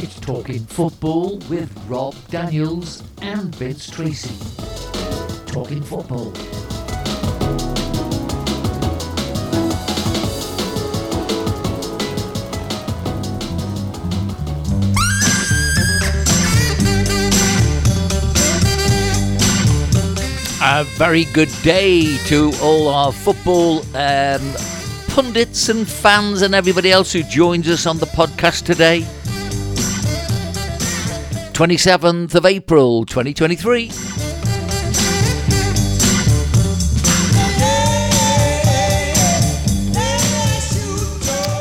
It's Talking Football with Rob Daniels and Vince Tracy. Talking Football. A very good day to all our football um, pundits and fans and everybody else who joins us on the podcast today. 27th of April 2023.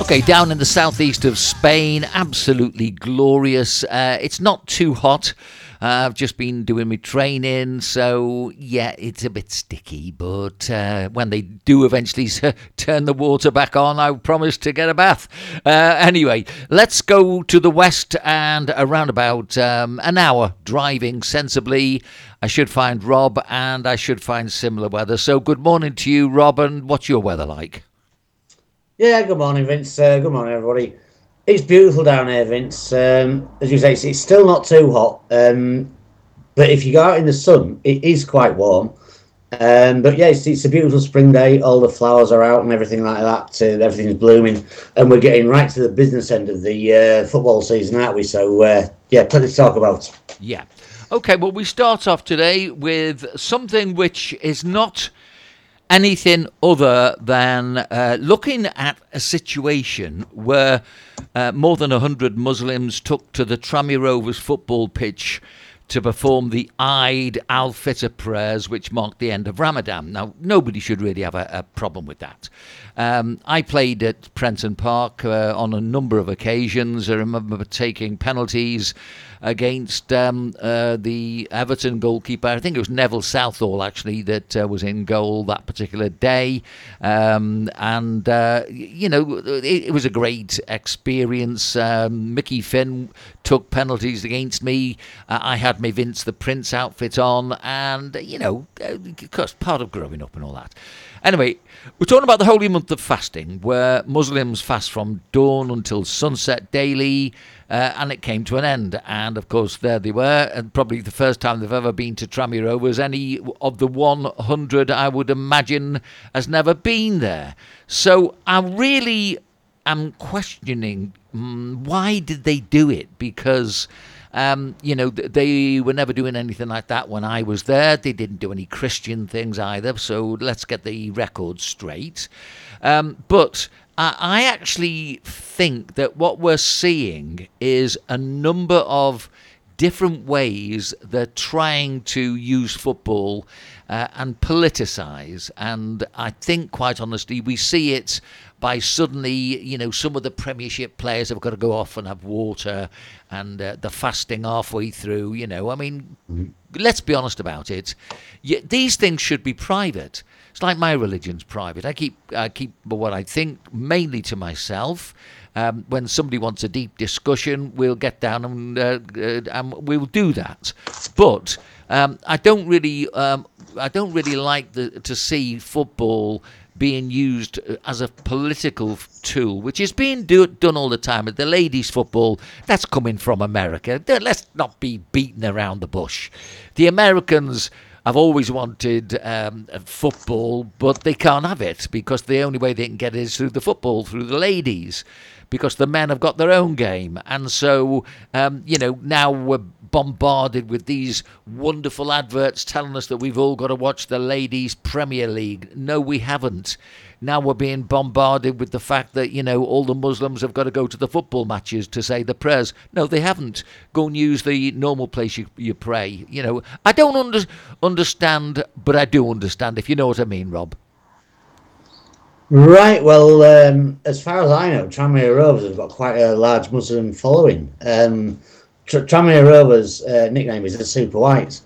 Okay, down in the southeast of Spain, absolutely glorious. Uh, it's not too hot. I've just been doing my training, so yeah, it's a bit sticky. But uh, when they do eventually turn the water back on, I promise to get a bath. Uh, anyway, let's go to the west and around about um, an hour driving sensibly. I should find Rob and I should find similar weather. So, good morning to you, Rob, and what's your weather like? Yeah, good morning, Vince. Uh, good morning, everybody. It's beautiful down here, Vince. Um, as you say, it's, it's, still not too hot. Um, but if you go out in the sun, it is quite warm. Um, but yeah, it's, it's, a beautiful spring day. All the flowers are out and everything like that. Uh, everything's blooming, and we're getting right to the business end of the uh, football season, aren't we? So uh, yeah, plenty to talk about. Yeah. Okay. Well, we start off today with something which is not anything other than uh, looking at a situation where uh, more than 100 Muslims took to the Tranmere Rovers football pitch to perform the Eid al Fitr prayers, which marked the end of Ramadan. Now, nobody should really have a, a problem with that. Um, I played at Prenton Park uh, on a number of occasions. I remember taking penalties against um, uh, the Everton goalkeeper. I think it was Neville Southall actually that uh, was in goal that particular day, um, and uh, you know it, it, was a great experience. Um, Mickey Finn took penalties against me. Uh, I had my Vince the Prince outfit on, and you know, uh, part of growing up and all that. Anyway, we're talking about the holy month of fasting, where Muslims fast from dawn until sunset daily, uh, and it came to an end. And of course, there they were, and probably the first time they've ever been to Tranmere was Any of the 100, I would imagine, has never been there. So I really am questioning um, why did they do it? Because um, you know, they were never doing anything like that when I was there. They didn't do any Christian things either. So let's get the record straight. Um, but I actually think that what we're seeing is a number of different ways they're trying to use football uh, and politicize. And I think, quite honestly, we see it by suddenly, you know, some of the Premiership players have got to go off and have water and uh, the fasting halfway through. You know, I mean, mm-hmm. let's be honest about it. These things should be private. It's like my religion's private. I keep I keep what I think mainly to myself. Um, when somebody wants a deep discussion, we'll get down and, uh, uh, and we'll do that. But um, I don't really um, I don't really like the, to see football being used as a political tool, which is being do, done all the time. The ladies' football, that's coming from America. Let's not be beaten around the bush. The Americans have always wanted um, football, but they can't have it because the only way they can get it is through the football, through the ladies because the men have got their own game. And so, um, you know, now we're bombarded with these wonderful adverts telling us that we've all got to watch the Ladies Premier League. No, we haven't. Now we're being bombarded with the fact that, you know, all the Muslims have got to go to the football matches to say the prayers. No, they haven't. Go and use the normal place you, you pray. You know, I don't under, understand, but I do understand, if you know what I mean, Rob. Right. Well, um, as far as I know, Tranmere Rovers have got quite a large Muslim following. Um, Tr- Tranmere Rovers' uh, nickname is the Super Whites,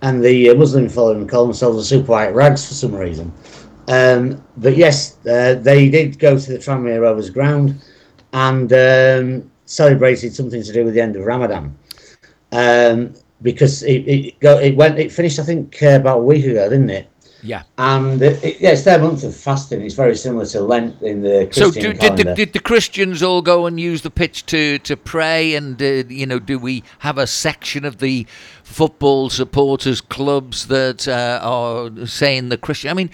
and the uh, Muslim following call themselves the Super White Rags for some reason. Um, but yes, uh, they did go to the Tranmere Rovers ground and um, celebrated something to do with the end of Ramadan. Um, because it, it, go, it went it finished I think uh, about a week ago, didn't it? Yeah. And it, it, yeah, it's their month of fasting. It's very similar to Lent in the Christian So, do, did, the, did the Christians all go and use the pitch to, to pray? And, uh, you know, do we have a section of the football supporters clubs that uh, are saying the Christian? I mean,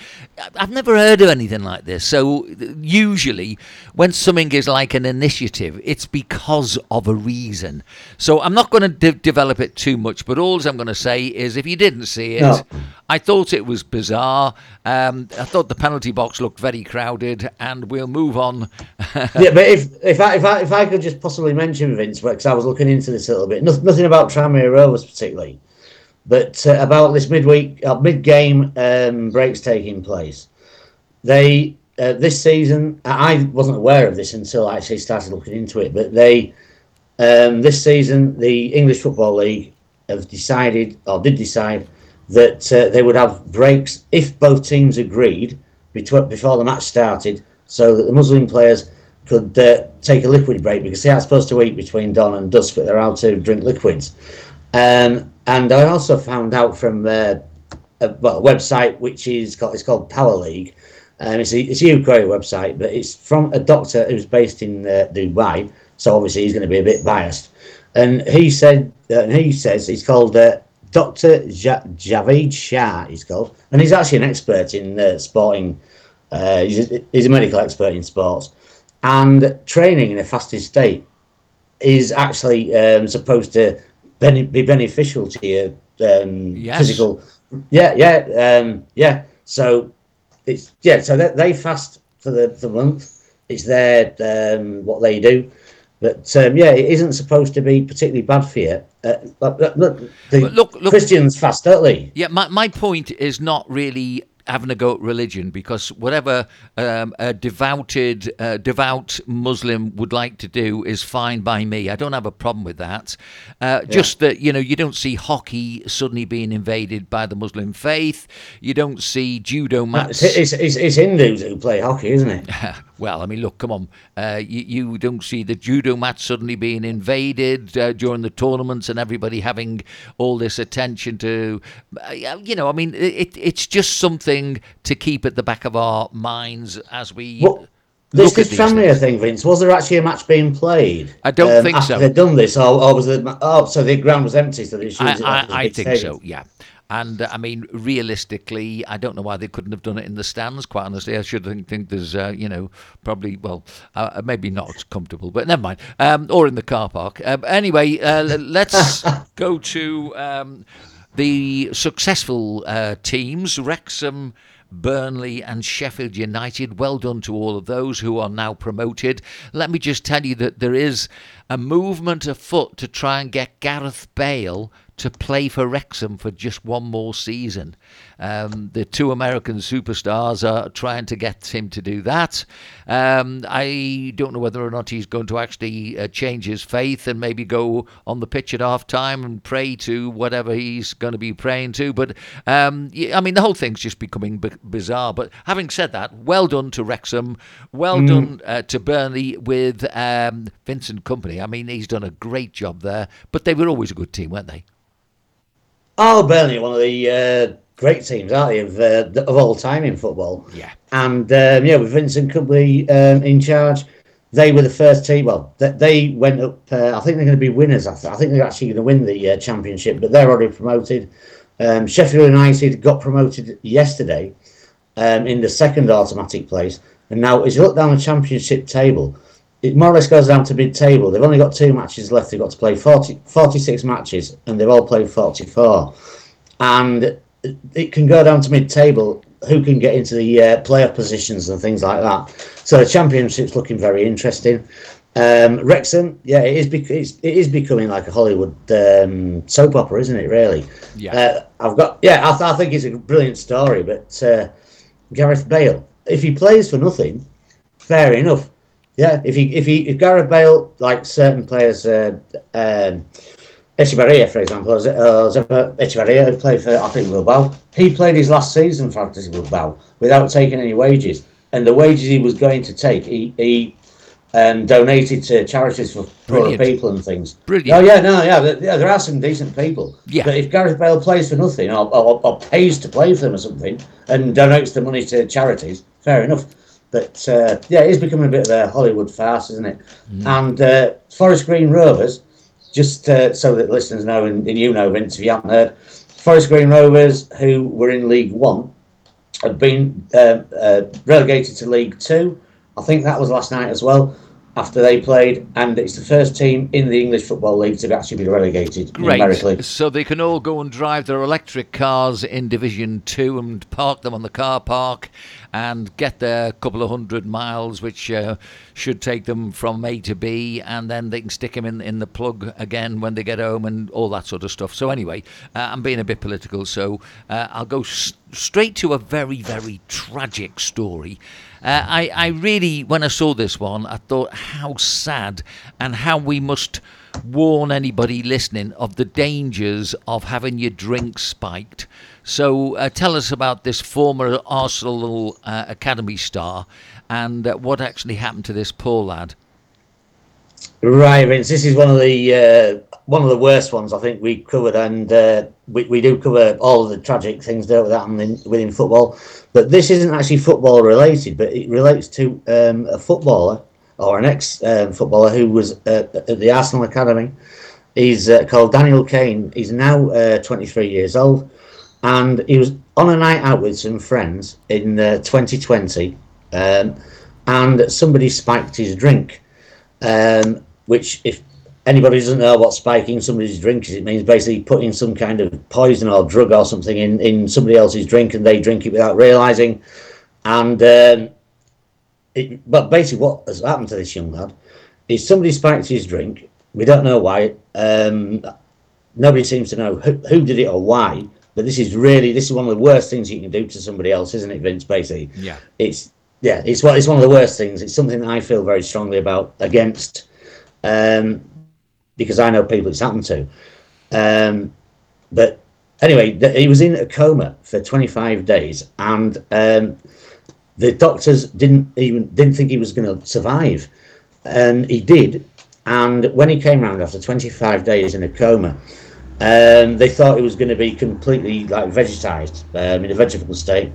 I've never heard of anything like this. So, usually, when something is like an initiative, it's because of a reason. So, I'm not going to de- develop it too much, but all I'm going to say is if you didn't see it, No. I thought it was bizarre. Um, I thought the penalty box looked very crowded, and we'll move on. yeah, but if if I, if I if I could just possibly mention Vince, because I was looking into this a little bit, nothing, nothing about Tranmere Rovers particularly, but uh, about this midweek, uh, mid-game um, breaks taking place. They uh, this season, I wasn't aware of this until I actually started looking into it, but they um, this season the English Football League have decided or did decide that uh, they would have breaks if both teams agreed before the match started, so that the Muslim players could uh, take a liquid break because they aren't supposed to eat between dawn and dusk, but they're allowed to drink liquids. Um, and I also found out from uh, a, well, a website which is called it's called Power League. Um, it's a it's a UK website, but it's from a doctor who's based in uh, Dubai. So obviously he's going to be a bit biased. And he said, uh, and he says he's called Doctor ja- Javed Shah. He's called, and he's actually an expert in uh, sporting. Uh, he's, a, he's a medical expert in sports, and training in a fasted state is actually um, supposed to bene- be beneficial to your um, Yes. physical. Yeah, yeah, um, yeah. So it's yeah. So they, they fast for the the month. It's their um, what they do. But um, yeah, it isn't supposed to be particularly bad for you. Uh, look, the But look- look- Christians fast, don't they? Yeah, my, my point is not really having a go at religion because whatever um, a devoted, uh, devout Muslim would like to do is fine by me. I don't have a problem with that. Uh, Just that you know, you don't see hockey suddenly being invaded by the Muslim faith. You don't see judo mats. it's, it's, it's Hindus who play hockey, isn't it? well, I mean, look, come on. Uh, you, you don't see the judo mat suddenly being invaded uh, during the tournaments and everybody having all this attention to, uh, you know, I mean, it, it's just something to keep at the back of our minds as we. What? This, look at this Tranmere thing, Vince, was there actually a match being played? I don't think after so. they'd done this, or, or was it? Oh, so the ground was empty, so they I, it like as a I, I think stadium. so, yeah. And uh, I mean, realistically, I don't know why they couldn't have done it in the stands. Quite honestly, I should think, think there's, uh, you know, probably well, uh, maybe not comfortable, but never mind. Um, or in the car park. Uh, anyway, uh, let's go to um, the successful uh, teams: Wrexham. Burnley and Sheffield United. Well done to all of those who are now promoted. Let me just tell you that there is a movement afoot to try and get Gareth Bale to play for Wrexham for just one more season. Um, the two American superstars are trying to get him to do that. Um, I don't know whether or not he's going to actually uh, change his faith and maybe go on the pitch at half time and pray to whatever he's going to be praying to. But um, yeah, I mean, the whole thing's just becoming b- bizarre. But having said that, well done to Wrexham. Well done uh, to Burnley with um, Vincent Kompany. I mean, he's done a great job there. But they were always a good team, weren't they? Oh, Burnley, one of the uh, great teams, aren't they, of, uh, of all time in football? Yeah. And um, yeah, with Vincent Kompany um, in charge, they were the first team. Well, th- they went up. Uh, I think they're going to be winners. I, th- I think they're actually going to win the uh, championship, but they're already promoted. Um, Sheffield United got promoted yesterday um, in the second automatic place, and now as you look down the championship table, it more or less goes down to mid-table. They've only got two matches left. They've got to play 40, 46 matches, and they've all played 44. And it- can go down to mid-table. Who can get into the uh, playoff positions and things like that? So the championship's looking very interesting. Um, Wrexham, yeah, it is. Bec- it's, it is becoming like a Hollywood um, soap opera, isn't it? Really. Yeah. Uh, I've got. Yeah, I, th- I think it's a brilliant story, but uh, Gareth Bale, if he plays for nothing, fair enough. Yeah, if he if he if Gareth Bale like certain players, uh, um, Echeverria, for example, or Echeverria who played for I think Bilbao. He played his last season for Athletic Bilbao without taking any wages, and the wages he was going to take, he he and donated to charities for poor people and things. Brilliant. Oh yeah, no, yeah, there, yeah, there are some decent people. Yeah. But if Gareth Bale plays for nothing or, or, or pays to play for them or something and donates the money to charities, fair enough. But uh, yeah, it's becoming a bit of a Hollywood farce, isn't it? And uh, Forest Green Rovers, just uh, so that listeners know and, and you know, Vince, if you haven't heard, Forest Green Rovers, who were in League One, have been uh, uh, relegated to League Two. I think that was last night as well. After they played, and it's the first team in the English Football League to actually be relegated numerically. Great. So they can all go and drive their electric cars in Division 2 and park them on the car park and get their couple of hundred miles, which uh, should take them from A to B, and then they can stick them in, in the plug again when they get home and all that sort of stuff. So, anyway, uh, I'm being a bit political, so uh, I'll go s- straight to a very, very tragic story. Uh, I, I really, when I saw this one, I thought how sad and how we must warn anybody listening of the dangers of having your drink spiked. So uh, tell us about this former Arsenal uh, academy star and uh, what actually happened to this poor lad. Right, Vince. This is one of the uh, one of the worst ones I think we covered, and uh, we we do cover all the tragic things that happen in, within football. But this isn't actually football related, but it relates to um, a footballer or an ex um, footballer who was uh, at the Arsenal academy. He's uh, called Daniel Kane. He's now uh, 23 years old, and he was on a night out with some friends in uh, 2020, um, and somebody spiked his drink um, which if anybody who doesn't know what spiking somebody's drink is, it means basically putting some kind of poison or drug or something in, in somebody else's drink and they drink it without realizing. And um, it, but basically, what has happened to this young lad is somebody spiked his drink. We don't know why. Um, nobody seems to know who, who did it or why. But this is really this is one of the worst things you can do to somebody else, isn't it, Vince? Basically, Yeah. it's yeah, it's one it's one of the worst things. It's something that I feel very strongly about against, um, because I know people it's happened to. Um, but anyway, th- he was in a coma for 25 days, and um, the doctors didn't even didn't think he was going to survive, and he did. And when he came round after 25 days in a coma, um, they thought he was going to be completely like vegetized um, in a vegetable state.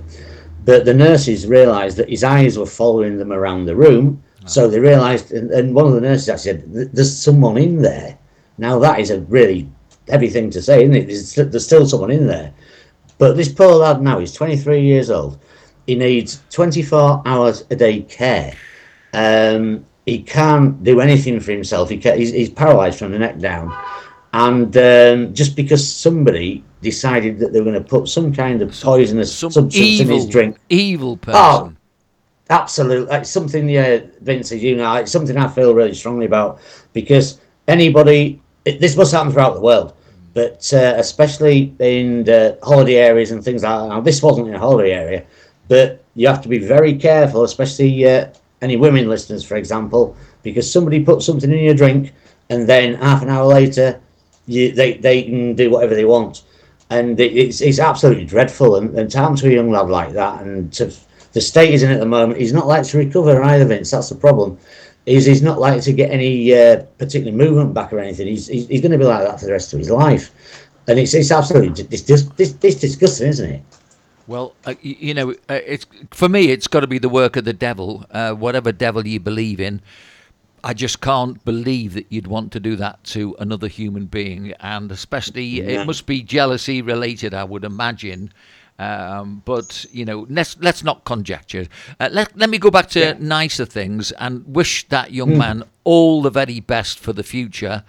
But the nurses realised that his eyes were following them around the room. So they realised, and, and one of the nurses actually said, "There's someone in there." Now that is a really heavy thing to say, isn't it? There's, there's still someone in there. But this poor lad now, he's 23 years old. He needs 24 hours a day care. Um, he can't do anything for himself. He he's, he's paralysed from the neck down. And um, just because somebody decided that they were going to put some kind of poisonous Some substance in his drink, evil person. Absolutely, it's something, yeah, Vince, you know, it's something I feel really strongly about because anybody, it, this must happen throughout the world, but uh, especially in the holiday areas and things like that. Now, this wasn't in a holiday area, but you have to be very careful, especially uh, any women listeners, for example, because somebody puts something in your drink and then half an hour later, you, they, they can do whatever they want. And it, it's, it's absolutely dreadful. And, and to to a young lad like that, and to the state he's in at the moment, he's not likely to recover either, Vince. That's the problem. Is he's not likely to get any uh, particular movement back or anything. He's, he's, he's going to be like that for the rest of his life. And it's, it's absolutely it's, dis- it's disgusting, isn't it? Well, uh, you know, uh, it's for me. It's got to be the work of the devil, uh, whatever devil you believe in. I just can't believe that you'd want to do that to another human being, and especially Yeah. it must be jealousy related, I would imagine. Um, but you know, let's let's not conjecture. Uh, let let me go back to Yeah. nicer things and wish that young man all the very best for the future.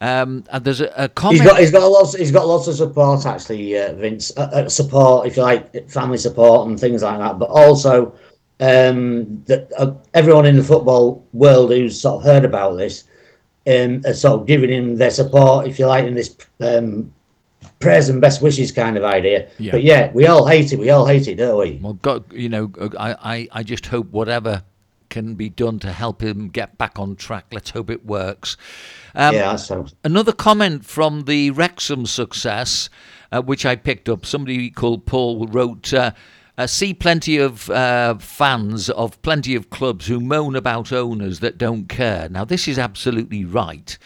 Um, and there's a, a comment. He's got he's got lots he's got lots of support actually, uh, Vince. Uh, uh, support if you like, family support and things like that. But also, um, that uh, everyone in the football world who's sort of heard about this, um, are sort of giving him their support if you like in this um, prayers and best wishes kind of idea. Yeah. But yeah, we all hate it. We all hate it, don't we? Well, God, you know, I, I, I just hope whatever can be done to help him get back on track. Let's hope it works. Um, yeah, that's so. Another comment from the Wrexham success, uh, which I picked up. Somebody called Paul wrote, uh, uh, see plenty of uh, fans of plenty of clubs who moan about owners that don't care. Now, this is absolutely right.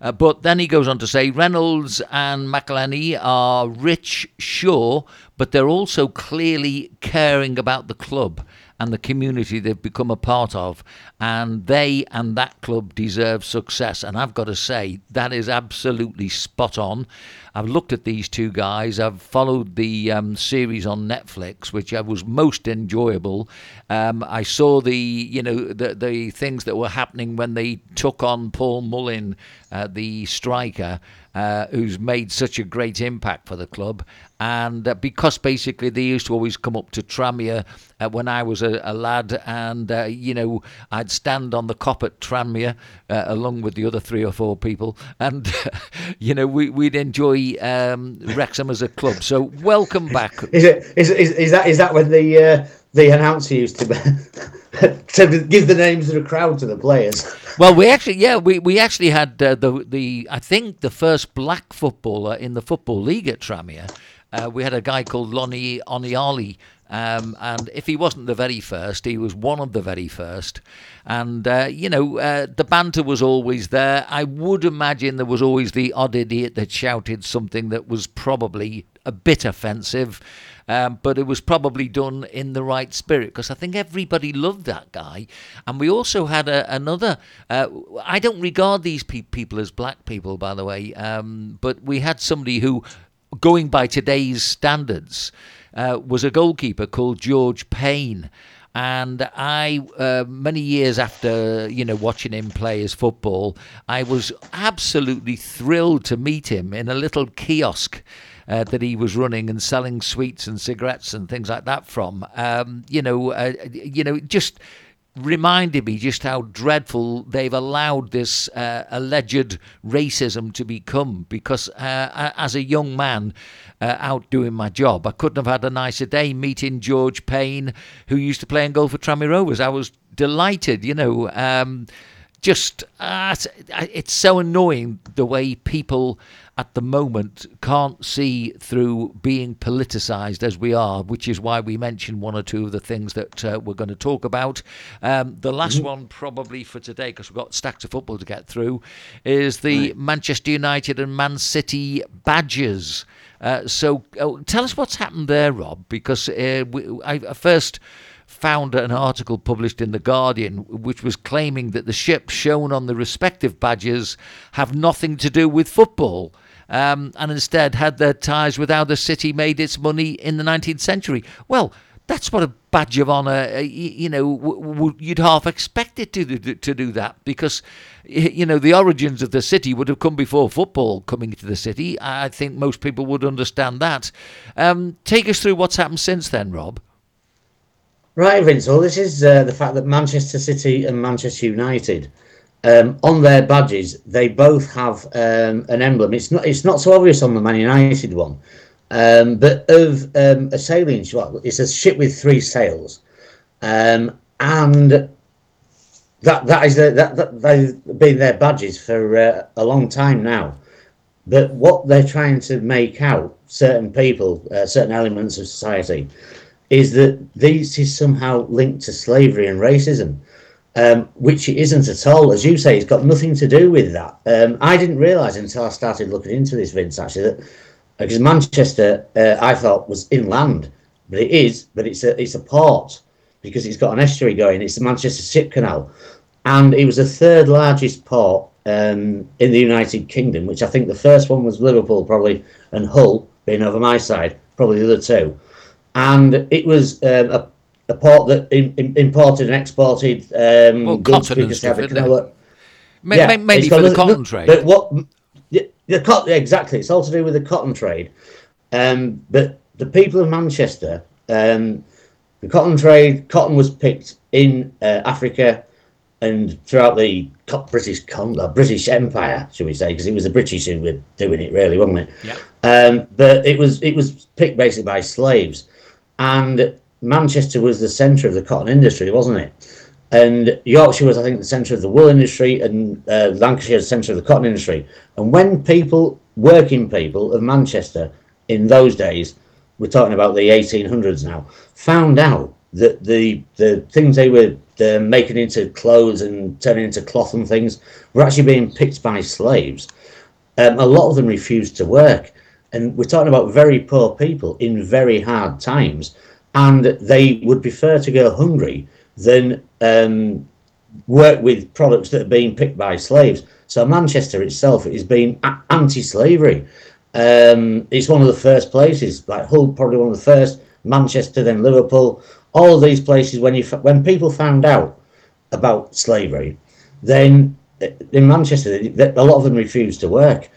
Uh, but then he goes on to say Reynolds and McElhenney are rich, sure, but they're also clearly caring about the club and the community they've become a part of. And they and that club deserve success. And I've got to say, that is absolutely spot on. I've looked at these two guys. I've followed the um, series on Netflix, which was most enjoyable. Um, I saw the, you know, the the things that were happening when they took on Paul Mullin, uh, the striker, uh, who's made such a great impact for the club. And uh, because basically they used to always come up to Tranmere uh, when I was a, a lad, and uh, you know I'd stand on the Kop at Tranmere uh, along with the other three or four people, and you know we, would enjoy um, Wrexham as a club. So welcome back. Is it is, is, is that is that when the uh, the announcer used to to give the names of the crowd to the players? Well, we actually yeah we, we actually had uh, the the I think the first black footballer in the football league at Tranmere. Uh, we had a guy called Lonnie Oniali um, and if he wasn't the very first, he was one of the very first. And, uh, you know, uh, the banter was always there. I would imagine there was always the odd idiot that shouted something that was probably a bit offensive. Um, but it was probably done in the right spirit because I think everybody loved that guy. And we also had a, another. Uh, I don't regard these pe- people as black people, by the way, um, but we had somebody who, going by today's standards, uh, was a goalkeeper called George Payne. And I, uh, many years after you know watching him play his football, I was absolutely thrilled to meet him in a little kiosk uh, that he was running and selling sweets and cigarettes and things like that from. Um, you know, uh, you know, just reminded me just how dreadful they've allowed this uh, alleged racism to become. Because uh, as a young man uh, out doing my job, I couldn't have had a nicer day meeting George Payne, who used to play in goal for Tranmere Rovers. I was delighted, you know. Um, just uh, it's so annoying the way people at the moment can't see through being politicised as we are, which is why we mentioned one or two of the things that uh, we're going to talk about. Um, the last mm-hmm. one, probably for today, because we've got stacks of football to get through, is the right. Manchester United and Man City badges. Uh, so uh, tell us what's happened there, Rob, because uh, we, I, I first found an article published in The Guardian which was claiming that the ships shown on the respective badges have nothing to do with football. Um, and instead had their ties with how the city made its money in the 19th century. Well, that's what a badge of honour, uh, you know, w- w- you'd half expect it to, do, to do that because, you know, the origins of the city would have come before football coming to the city. I think most people would understand that. Um, take us through what's happened since then, Rob. Right, Vince. Well, this is uh, the fact that Manchester City and Manchester United, um, on their badges, they both have um, an emblem. It's not. It's not so obvious on the Man United one, um, but of um, a sailing. Well, it's a ship with three sails, um, and that that is the, that, that they've been their badges for uh, a long time now. But what they're trying to make out, certain people, uh, certain elements of society is that this is somehow linked to slavery and racism, um, which it isn't at all. As you say, it's got nothing to do with that. Um, I didn't realise until I started looking into this, Vince, actually, that because Manchester, uh, I thought was inland, but it is, but it's a it's a port because it's got an estuary going. It's the Manchester Ship Canal, and it was the third largest port um, in the United Kingdom, which I think the first one was Liverpool, probably, and Hull being over my side, probably the other two and it was um, a, a, port that in, in, imported and exported um, well, goods because stuff, had a yeah, maybe for the, the cotton trade. But what the, the cotton exactly? It's all to do with the cotton trade. Um, but the people of Manchester, um, the cotton trade, cotton was picked in uh, Africa and throughout the British British Empire, should we say, because it was the British who were doing it, really, wasn't it? Yeah. Um, but it was it was picked basically by slaves and Manchester was the centre of the cotton industry, wasn't it? And Yorkshire was, I think, the centre of the wool industry, and uh, Lancashire the centre of the cotton industry. And when people, working people of Manchester in those days, we're talking about the 1800s now, found out that the the things they were making into clothes and turning into cloth and things were actually being picked by slaves. Um, a lot of them refused to work, and we're talking about very poor people in very hard times, and they would prefer to go hungry than um, work with products that are being picked by slaves. So Manchester itself is being anti-slavery. Um, it's one of the first places, like Hull, probably one of the first. Manchester, then Liverpool. All these places, when you when people found out about slavery, then uh, in Manchester, a lot of them refused to work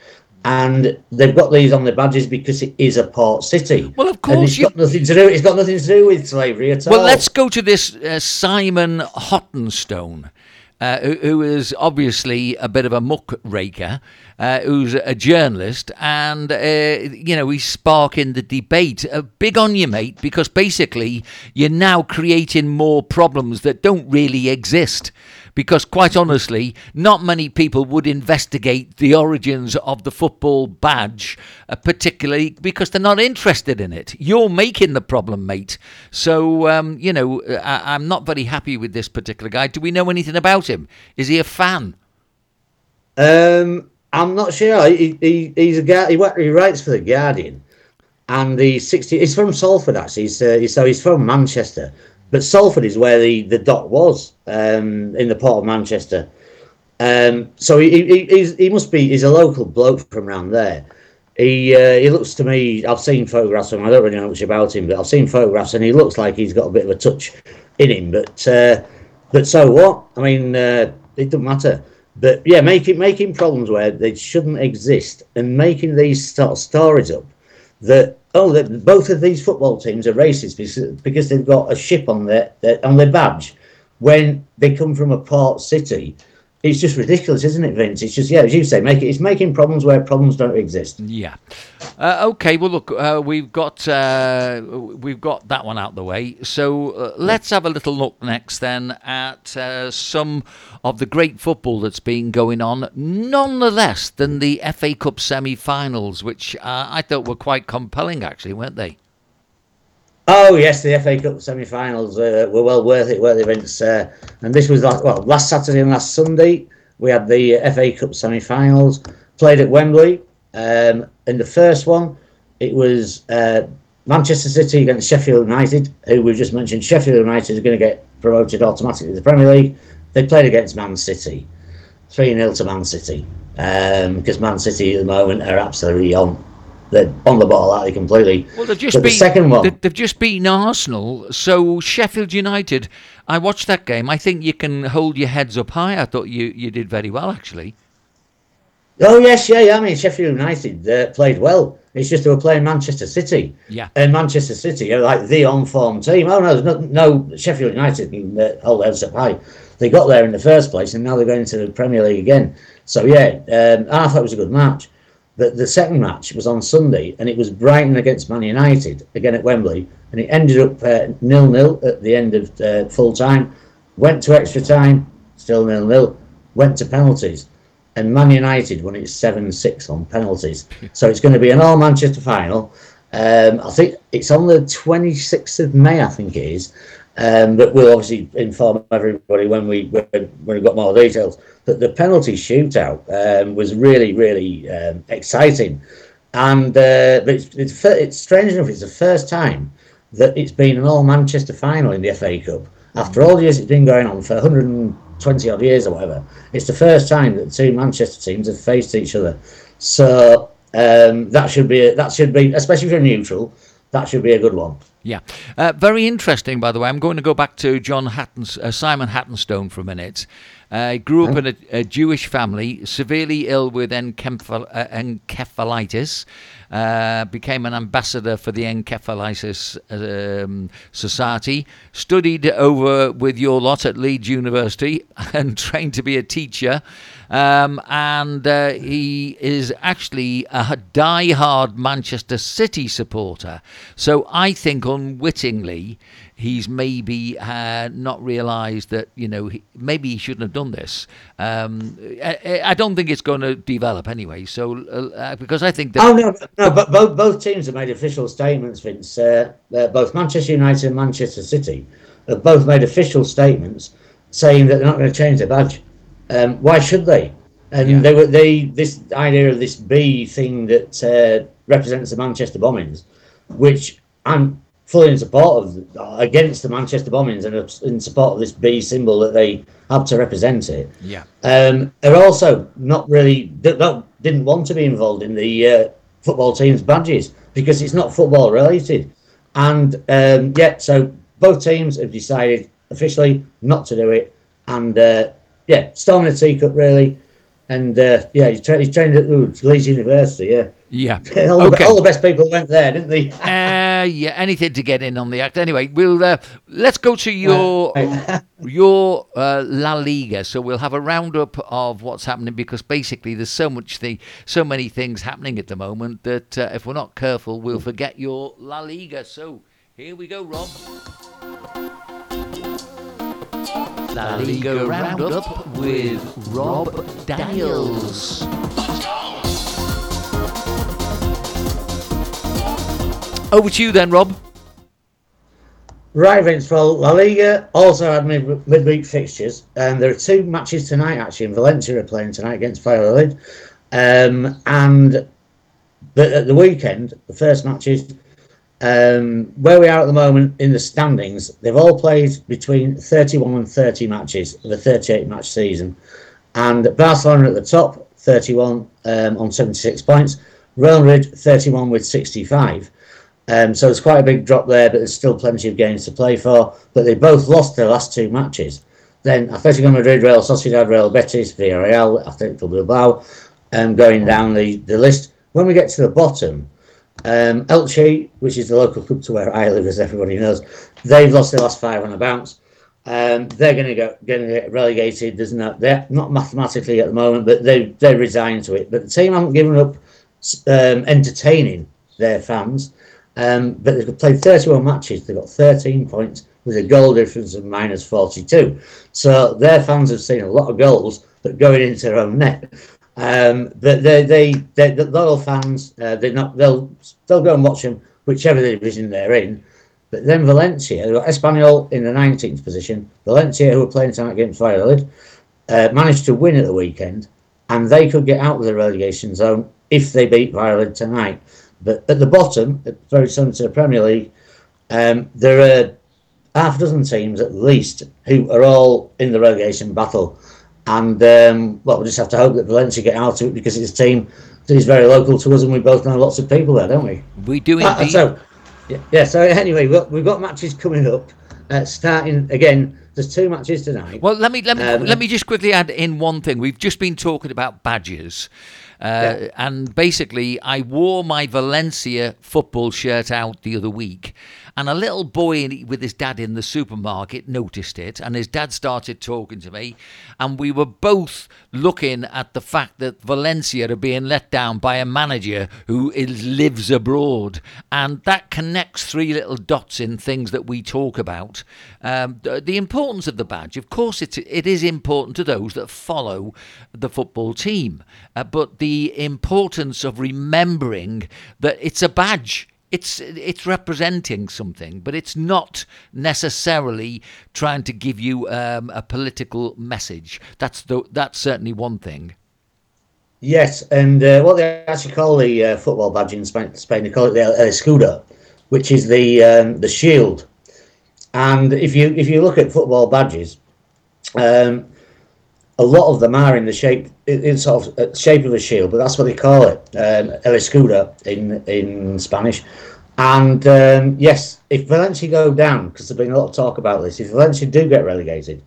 and they've got these on their badges because it is a port city. Well, of course, and it's you... got nothing to do. It's got nothing to do with slavery at well, all. Well, let's go to this uh, Simon Hattenstone. Uh, who, who is obviously a bit of a muckraker, uh, who's a journalist, and uh, you know he's sparking the debate. Uh, big on you, mate, because basically you're now creating more problems that don't really exist because, quite honestly, not many people would investigate the origins of the football badge, uh, particularly because they're not interested in it. You're making the problem, mate. So, um, you know, I- I'm not very happy with this particular guy. Do we know anything about him? Is he a fan? Um, I'm not sure. He, he, he's a guy. He, he writes for the Guardian, and the 60. He's from Salford actually. He's, uh, so he's from Manchester, but Salford is where the, the dock was um, in the port of Manchester. Um, so he, he, he must be he's a local bloke from around there. He uh, he looks to me. I've seen photographs of him. I don't really know much about him, but I've seen photographs, and he looks like he's got a bit of a touch in him. But uh, but so what? I mean, uh, it doesn't matter. But yeah, making making problems where they shouldn't exist, and making these sort of stories up that oh, both of these football teams are racist because, because they've got a ship on their, their on their badge. When they come from a port city it's just ridiculous, isn't it, Vince? It's just yeah, as you say, make it, it's making problems where problems don't exist. Yeah. Uh, okay. Well, look, uh, we've got uh, we've got that one out of the way. So uh, let's have a little look next then at uh, some of the great football that's been going on, none less than the FA Cup semi-finals, which uh, I thought were quite compelling, actually, weren't they? Oh yes, the FA Cup semi-finals uh, were well worth it, weren't they, Vince? Uh, and this was last, well last Saturday and last Sunday. We had the FA Cup semi-finals played at Wembley. Um, in the first one, it was uh, Manchester City against Sheffield United, who we just mentioned. Sheffield United is going to get promoted automatically to the Premier League. They played against Man City, three 0 to Man City, because um, Man City at the moment are absolutely on they're on the ball out completely. Well, they've just but beat, the second one. They've just beaten Arsenal. So Sheffield United, I watched that game. I think you can hold your heads up high. I thought you, you did very well, actually. Oh yes, yeah, yeah. I mean, Sheffield United uh, played well. It's just they were playing Manchester City. Yeah. And Manchester City are like the on-form team. Oh no, no, no Sheffield United can uh, hold heads up high. They got there in the first place, and now they're going to the Premier League again. So yeah, um, I thought it was a good match. The, the second match was on Sunday, and it was Brighton against Man United again at Wembley, and it ended up uh, nil nil at the end of uh, full time. Went to extra time, still nil nil. Went to penalties, and Man United won it seven six on penalties. So it's going to be an all Manchester final. Um, I think it's on the 26th of May, I think it is. Um, but we'll obviously inform everybody when we when, we've got more details. That the penalty shootout um, was really really um, exciting, and uh, but it's, it's, it's strange enough. It's the first time that it's been an all Manchester final in the FA Cup after all the years it's been going on for 120 odd years or whatever. It's the first time that two Manchester teams have faced each other. So um, that should be that should be especially for a neutral. That should be a good one. Yeah, uh, very interesting. By the way, I'm going to go back to John Hattens, uh, Simon Hattenstone for a minute. Uh, he grew up in a, a, Jewish family, severely ill with encephal- uh, encephalitis. Uh, became an ambassador for the Encephalitis um, Society. Studied over with your lot at Leeds University and trained to be a teacher. Um, and uh, he is actually a die-hard Manchester City supporter. So I think unwittingly he's maybe uh, not realised that you know he, maybe he shouldn't have done this. Um, I, I, don't think it's going to develop anyway. So uh, because I think that oh no no but both both teams have made official statements, Vince. Uh, uh, both Manchester United and Manchester City have both made official statements saying that they're not going to change their badge. Um, why should they? And yeah. they were they this idea of this B thing that uh, represents the Manchester bombings, which I'm fully in support of against the Manchester bombings and in support of this B symbol that they have to represent it. Yeah. Um, are also not really that didn't want to be involved in the uh, football team's badges because it's not football related, and um, yeah, so both teams have decided officially not to do it, and uh, yeah, storming the teacup really, and uh, yeah, he's, tra- he's trained at Leeds University, yeah. Yeah. all, okay. the, all, the, best people went there, didn't they? uh, yeah, anything to get in on the act. Anyway, we'll uh, let's go to your your uh, La Liga. So we'll have a roundup of what's happening because basically there's so much thing, so many things happening at the moment that uh, if we're not careful, we'll forget your La Liga. So here we go, Rob. La Liga Roundup with Rob Daniels. Over to you then, Rob. Right, Vince. Well, La Liga also had mid- midweek fixtures, and there are two matches tonight. Actually, in Valencia are playing tonight against Valladolid, um, and but at the weekend, the first matches um, where we are at the moment in the standings, they've all played between 31 and 30 matches of a 38 match season. And Barcelona at the top, 31 um, on 76 points. Real Madrid, 31 with 65. Um, so it's quite a big drop there, but there's still plenty of games to play for. But they both lost their last two matches. Then Atletico Madrid, Real Sociedad, Real Betis, Villarreal, Atletico Bilbao, um, going down the, the list. When we get to the bottom, um, Elche, which is the local club to where I live, as everybody knows, they've lost their last five on a bounce. Um, they're going to get going to get relegated. There's not they're not mathematically at the moment, but they they resigned to it. But the team haven't given up um, entertaining their fans. Um, but they've played 31 matches. They've got 13 points with a goal difference of minus 42. So their fans have seen a lot of goals that going into their own net. Um, but they, they, they, the loyal fans, uh, they're not, they'll, they'll go and watch them, whichever division they're in. But then Valencia, Espanyol in the 19th position. Valencia, who are playing tonight against Valladolid, uh, managed to win at the weekend, and they could get out of the relegation zone if they beat Valladolid tonight. But at the bottom, very similar to the Premier League, um, there are half a dozen teams at least who are all in the relegation battle. And um, well, we just have to hope that Valencia get out of it because it's a team that is very local to us, and we both know lots of people there, don't we? We do uh, indeed. so, yeah, yeah, So anyway, we've got, we've got matches coming up. Uh, starting again, there's two matches tonight. Well, let me let me um, let me just quickly add in one thing. We've just been talking about badges. Uh, yeah. And basically, I wore my Valencia football shirt out the other week, and a little boy with his dad in the supermarket noticed it, and his dad started talking to me. And we were both looking at the fact that Valencia are being let down by a manager who is, lives abroad. And that connects three little dots in things that we talk about. Um, the, importance of the badge, of course, it's, it is important to those that follow the football team. Uh, but the importance of remembering that it's a badge it's it's representing something, but it's not necessarily trying to give you um, a political message. That's the, that's certainly one thing. Yes, and uh, what they actually call the uh, football badge in Spain, Spain, they call it the el escudo, which is the um, the shield. And if you if you look at football badges, um, a lot of them are in the shape in sort of uh, shape of a shield, but that's what they call it, um, el escudo in in Spanish. And um, yes, if Valencia go down, because there's been a lot of talk about this, if Valencia do get relegated,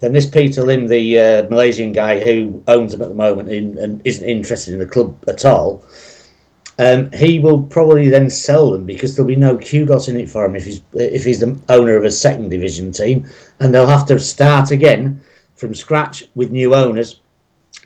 then this Peter Lim, the uh, Malaysian guy who owns them at the moment in, and isn't interested in the club at all, um, he will probably then sell them because there'll be no kudos in it for him if he's if he's the owner of a second division team, and they'll have to start again from scratch with new owners.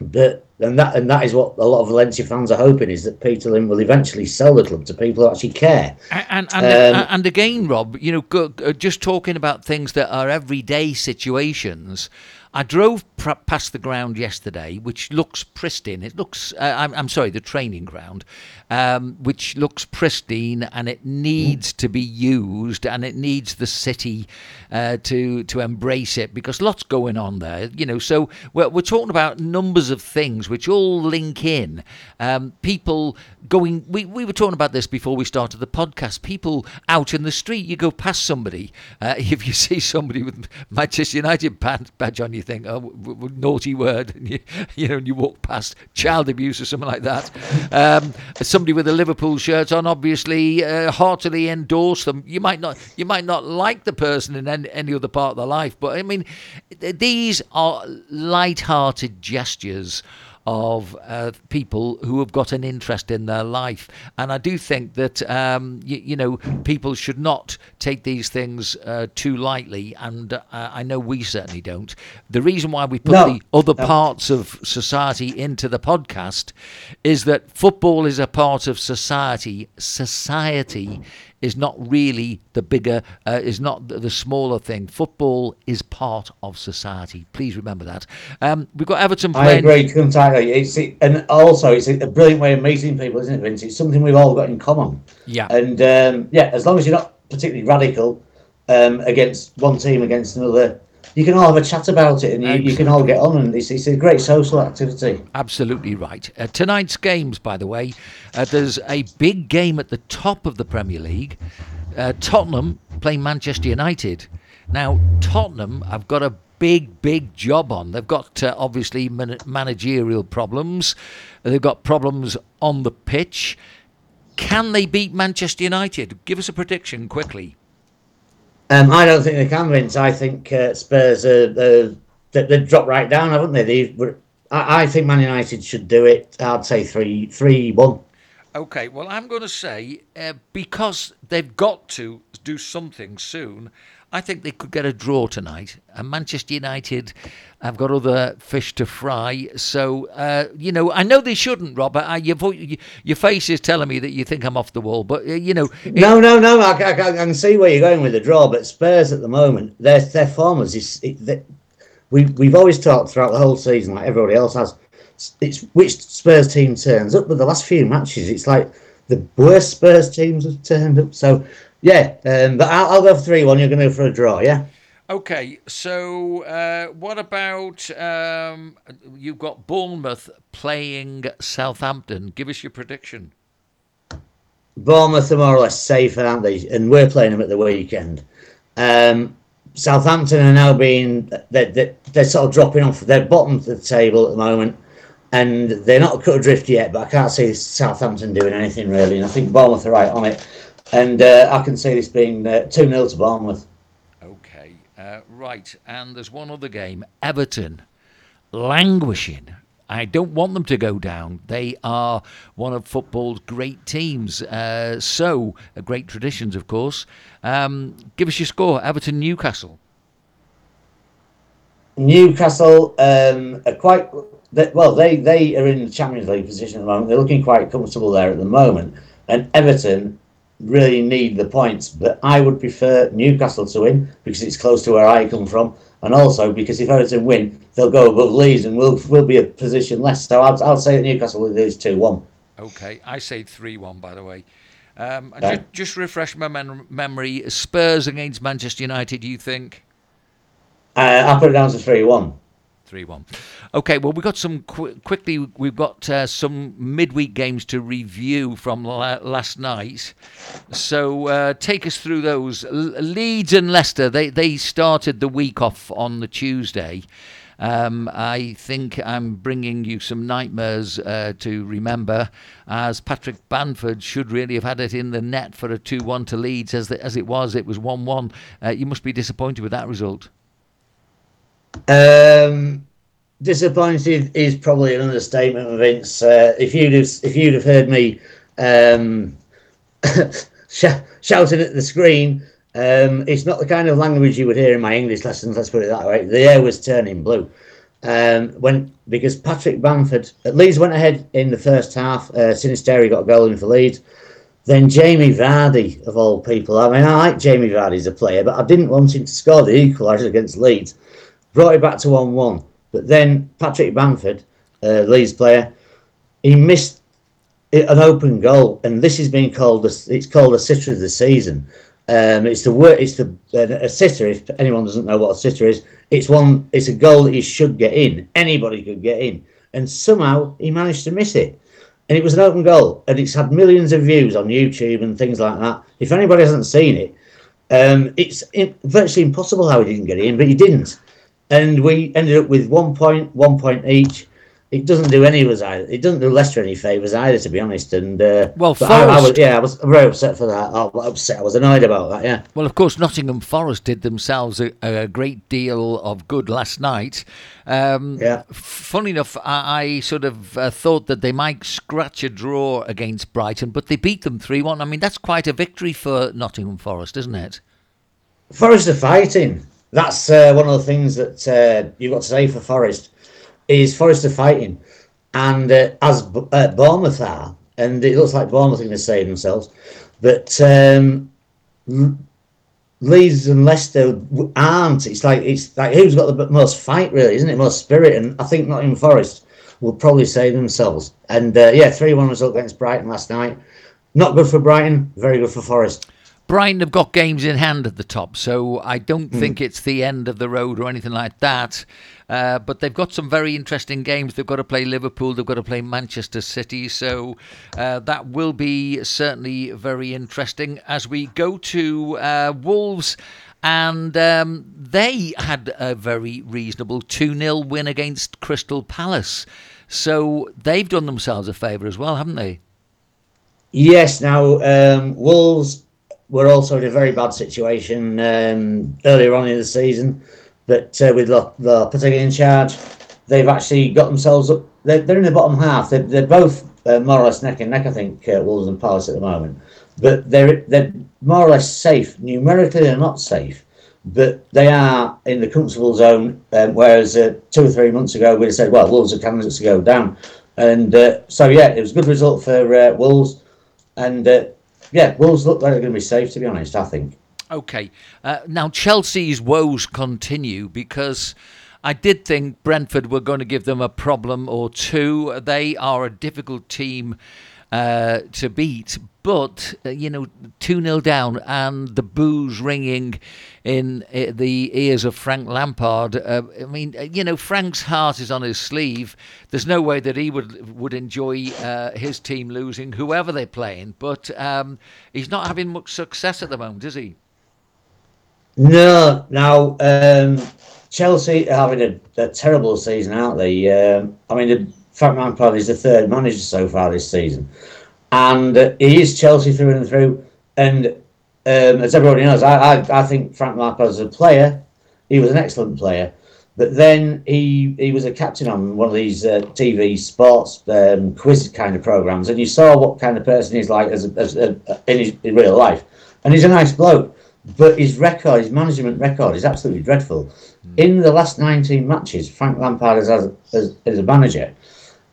But and that and that is what a lot of Valencia fans are hoping is that Peter Lim will eventually sell the club to people who actually care. And and, and, um, and again, Rob, you know, just talking about things that are everyday situations. I drove pr- past the ground yesterday, which looks pristine. It looks, uh, I'm, I'm, sorry, the training ground, um, which looks pristine and it needs to be used and it needs the city uh, to to embrace it because lots going on there, you know. So we're, we're talking about numbers of things which all link in. Um, people going, we, we were talking about this before we started the podcast. People out in the street, you go past somebody, uh, if you see somebody with Manchester United badge on your think, oh, w- w- naughty word, and you, you know, and you walk past child abuse or something like that. Um, somebody with a Liverpool shirt on, obviously, uh, heartily endorse them. You might not, you might not like the person in any, any other part of their life, but I mean, these are light-hearted gestures of uh, people who have got an interest in their life. And I do think that, um, you, you, know, people should not take these things uh, too lightly. And uh, I know we certainly don't. The reason why we put no. the other no. parts of society into the podcast is that football is a part of society. Society is not really the bigger, uh, is not the smaller thing. Football is part of society. Please remember that. Um, we've got Everton playing. I agree entirely. It's it, and also it's a brilliant way of meeting people, isn't it, Vince? It's something we've all got in common. Yeah. And um, yeah, as long as you're not particularly radical um, against one team against another, you can all have a chat about it and you, you can all get on and it's, it's a great social activity. Absolutely right. Uh, tonight's games by the way uh, there's a big game at the top of the premier league. Uh, tottenham playing manchester united. Now tottenham have got a big big job on. They've got uh, obviously man- managerial problems. They've got problems on the pitch. Can they beat manchester united? Give us a prediction quickly um, I don't think they can, Vince. I think uh, Spurs are, uh, they, they've dropped right down, haven't they? They've, I, I think Man United should do it. I'd say three, three, one. Okay, well, I'm going to say uh, because they've got to do something soon. I think they could get a draw tonight. And Manchester United have got other fish to fry. So, uh, you know, I know they shouldn't, Robert. I, your, your face is telling me that you think I'm off the wall. But, uh, you know. It, no, no, no. I, I, I, can see where you're going with the draw. But Spurs at the moment, their, their formers is. It, they, we, we've always talked throughout the whole season, like everybody else has, it's which Spurs team turns up. But the last few matches, it's like the worst Spurs teams have turned up. So yeah, um, but I'll, I'll go for three one. You're going to go for a draw, yeah. Okay, so uh, what about um, you've got Bournemouth playing Southampton? Give us your prediction. Bournemouth are more or less safe, aren't they? And we're playing them at the weekend. Um, Southampton are now being they're, they're, they're, sort of dropping off. They're bottom of the table at the moment, and they're not cut adrift yet. But I can't see Southampton doing anything really. And I think Bournemouth are right on it and uh, I can see this being uh, 2 0 to Bournemouth. Right. And there's one other game Everton languishing. I don't want them to go down. They are one of football's great teams. Uh, so, uh, great traditions, of course. Um, give us your score Everton Newcastle. Newcastle um, are quite well. They they are in the Champions League position at the moment. They're looking quite comfortable there at the moment. And Everton really need the points. But I would prefer Newcastle to win because it's close to where I come from, and also because if Everton win, they'll go above Leeds and we'll we'll be a position less. So I'll, I'll say that Newcastle will lose two one. Okay, I say three one. By the way. Um, okay. just, just, refresh my mem- memory. Spurs against Manchester United. You think? Uh, I'll put it down to three one. Three one. Okay, well, we've got some qu- quickly. We've got uh, some midweek games to review from la- last night. So uh, take us through those. L- Leeds and Leicester. They they started the week off on the Tuesday. Um, I think I'm bringing you some nightmares uh, to remember, as Patrick Bamford should really have had it in the net for a 2 1 to Leeds. As, the, as it was, it was 1 1. Uh, you must be disappointed with that result. Um, disappointed is probably an understatement, Vince. Uh, if you'd have, if you'd have heard me um, sh- shouting at the screen, um, it's not the kind of language you would hear in my English lessons. Let's put it that way. The air was turning blue. um, when because Patrick Bamford at Leeds went ahead in the first half. Uh, Sinisterra got a goal in for Leeds. Then Jamie Vardy, of all people. I mean, I like Jamie Vardy as a player, but I didn't want him to score the equaliser against Leeds. Brought it back to 1 1. But then Patrick Bamford, uh, Leeds player, he missed an open goal, and this is being called a, it's called a sitter of the season. Um, it's the word. It's the uh, a sitter. If anyone doesn't know what a sitter is, it's one. It's a goal that he should get in. Anybody could get in, and somehow he managed to miss it and it was an open goal, and it's had millions of views on YouTube and things like that. If anybody hasn't seen it, um, it's virtually impossible how he didn't get in, but he didn't, and we ended up with one point, one point each it doesn't do any of us either. It doesn't do Leicester any favours either, to be honest. And uh, well, Forest, I, I was, yeah, I was very upset for that. I was upset. I was annoyed about that. Yeah. Well, of course, Nottingham Forest did themselves a, a great deal of good last night. Um, yeah. Funny enough, I, I sort of uh, thought that they might scratch a draw against Brighton, but they beat them three one. I mean, that's quite a victory for Nottingham Forest, isn't it? Forest are fighting. That's uh, one of the things that uh, you've got to say for Forest is Forest are fighting, and uh, as uh, Bournemouth are, and it looks like Bournemouth are going to save themselves, but um, Leeds and Leicester aren't. It's like it's like who's got the most fight, really, isn't it? Most spirit, and I think Nottingham Forest will probably save themselves. And uh, yeah, three-one result against Brighton last night. Not good for Brighton. Very good for Forest. Brighton have got games in hand at the top, so I don't mm. think it's the end of the road or anything like that. Uh, but they've got some very interesting games. They've got to play Liverpool, they've got to play Manchester City, so uh, that will be certainly very interesting as we go to uh, Wolves. And um, they had a very reasonable 2 0 win against Crystal Palace. So they've done themselves a favour as well, haven't they? Yes. Now, um, Wolves were also in a very bad situation um, earlier on in the season. But uh, with Lopetegui in charge, they've actually got themselves up. They're, they're in the bottom half. They're, they're both uh, more or less neck and neck, I think, uh, Wolves and Palace at the moment. But they're they're more or less safe. Numerically, they're not safe, but they are in the comfortable zone. Um, whereas uh, two or three months ago, we'd have said, well, Wolves are candidates to go down. And uh, so, yeah, it was a good result for uh, Wolves. And yeah, Wolves look like they're going to be safe, to be honest, I think. Okay. Uh, now, Chelsea's woes continue because I did think Brentford were going to give them a problem or two. They are a difficult team uh, to beat. But, uh, you know, 2 0 down and the boos ringing in uh, the ears of Frank Lampard. Uh, I mean, uh, you know, Frank's heart is on his sleeve. There's no way that he would would enjoy uh, his team losing, whoever they're playing. But um, he's not having much success at the moment, is he? No. Now, um, Chelsea are having a, a, terrible season, aren't they? Um, I mean, Frank Lampard is the third manager so far this season, and uh, he is Chelsea through and through. And um, as everybody knows, I, I, I think Frank Lampard as a player, he was an excellent player. But then he he was a captain on one of these uh, TV sports um, quiz kind of programs, and you saw what kind of person he's like as, a, as a, in his in real life. And he's a nice bloke, but his record, his management record, is absolutely dreadful. Mm. In the last 19 matches, Frank Lampard as, as, as a manager,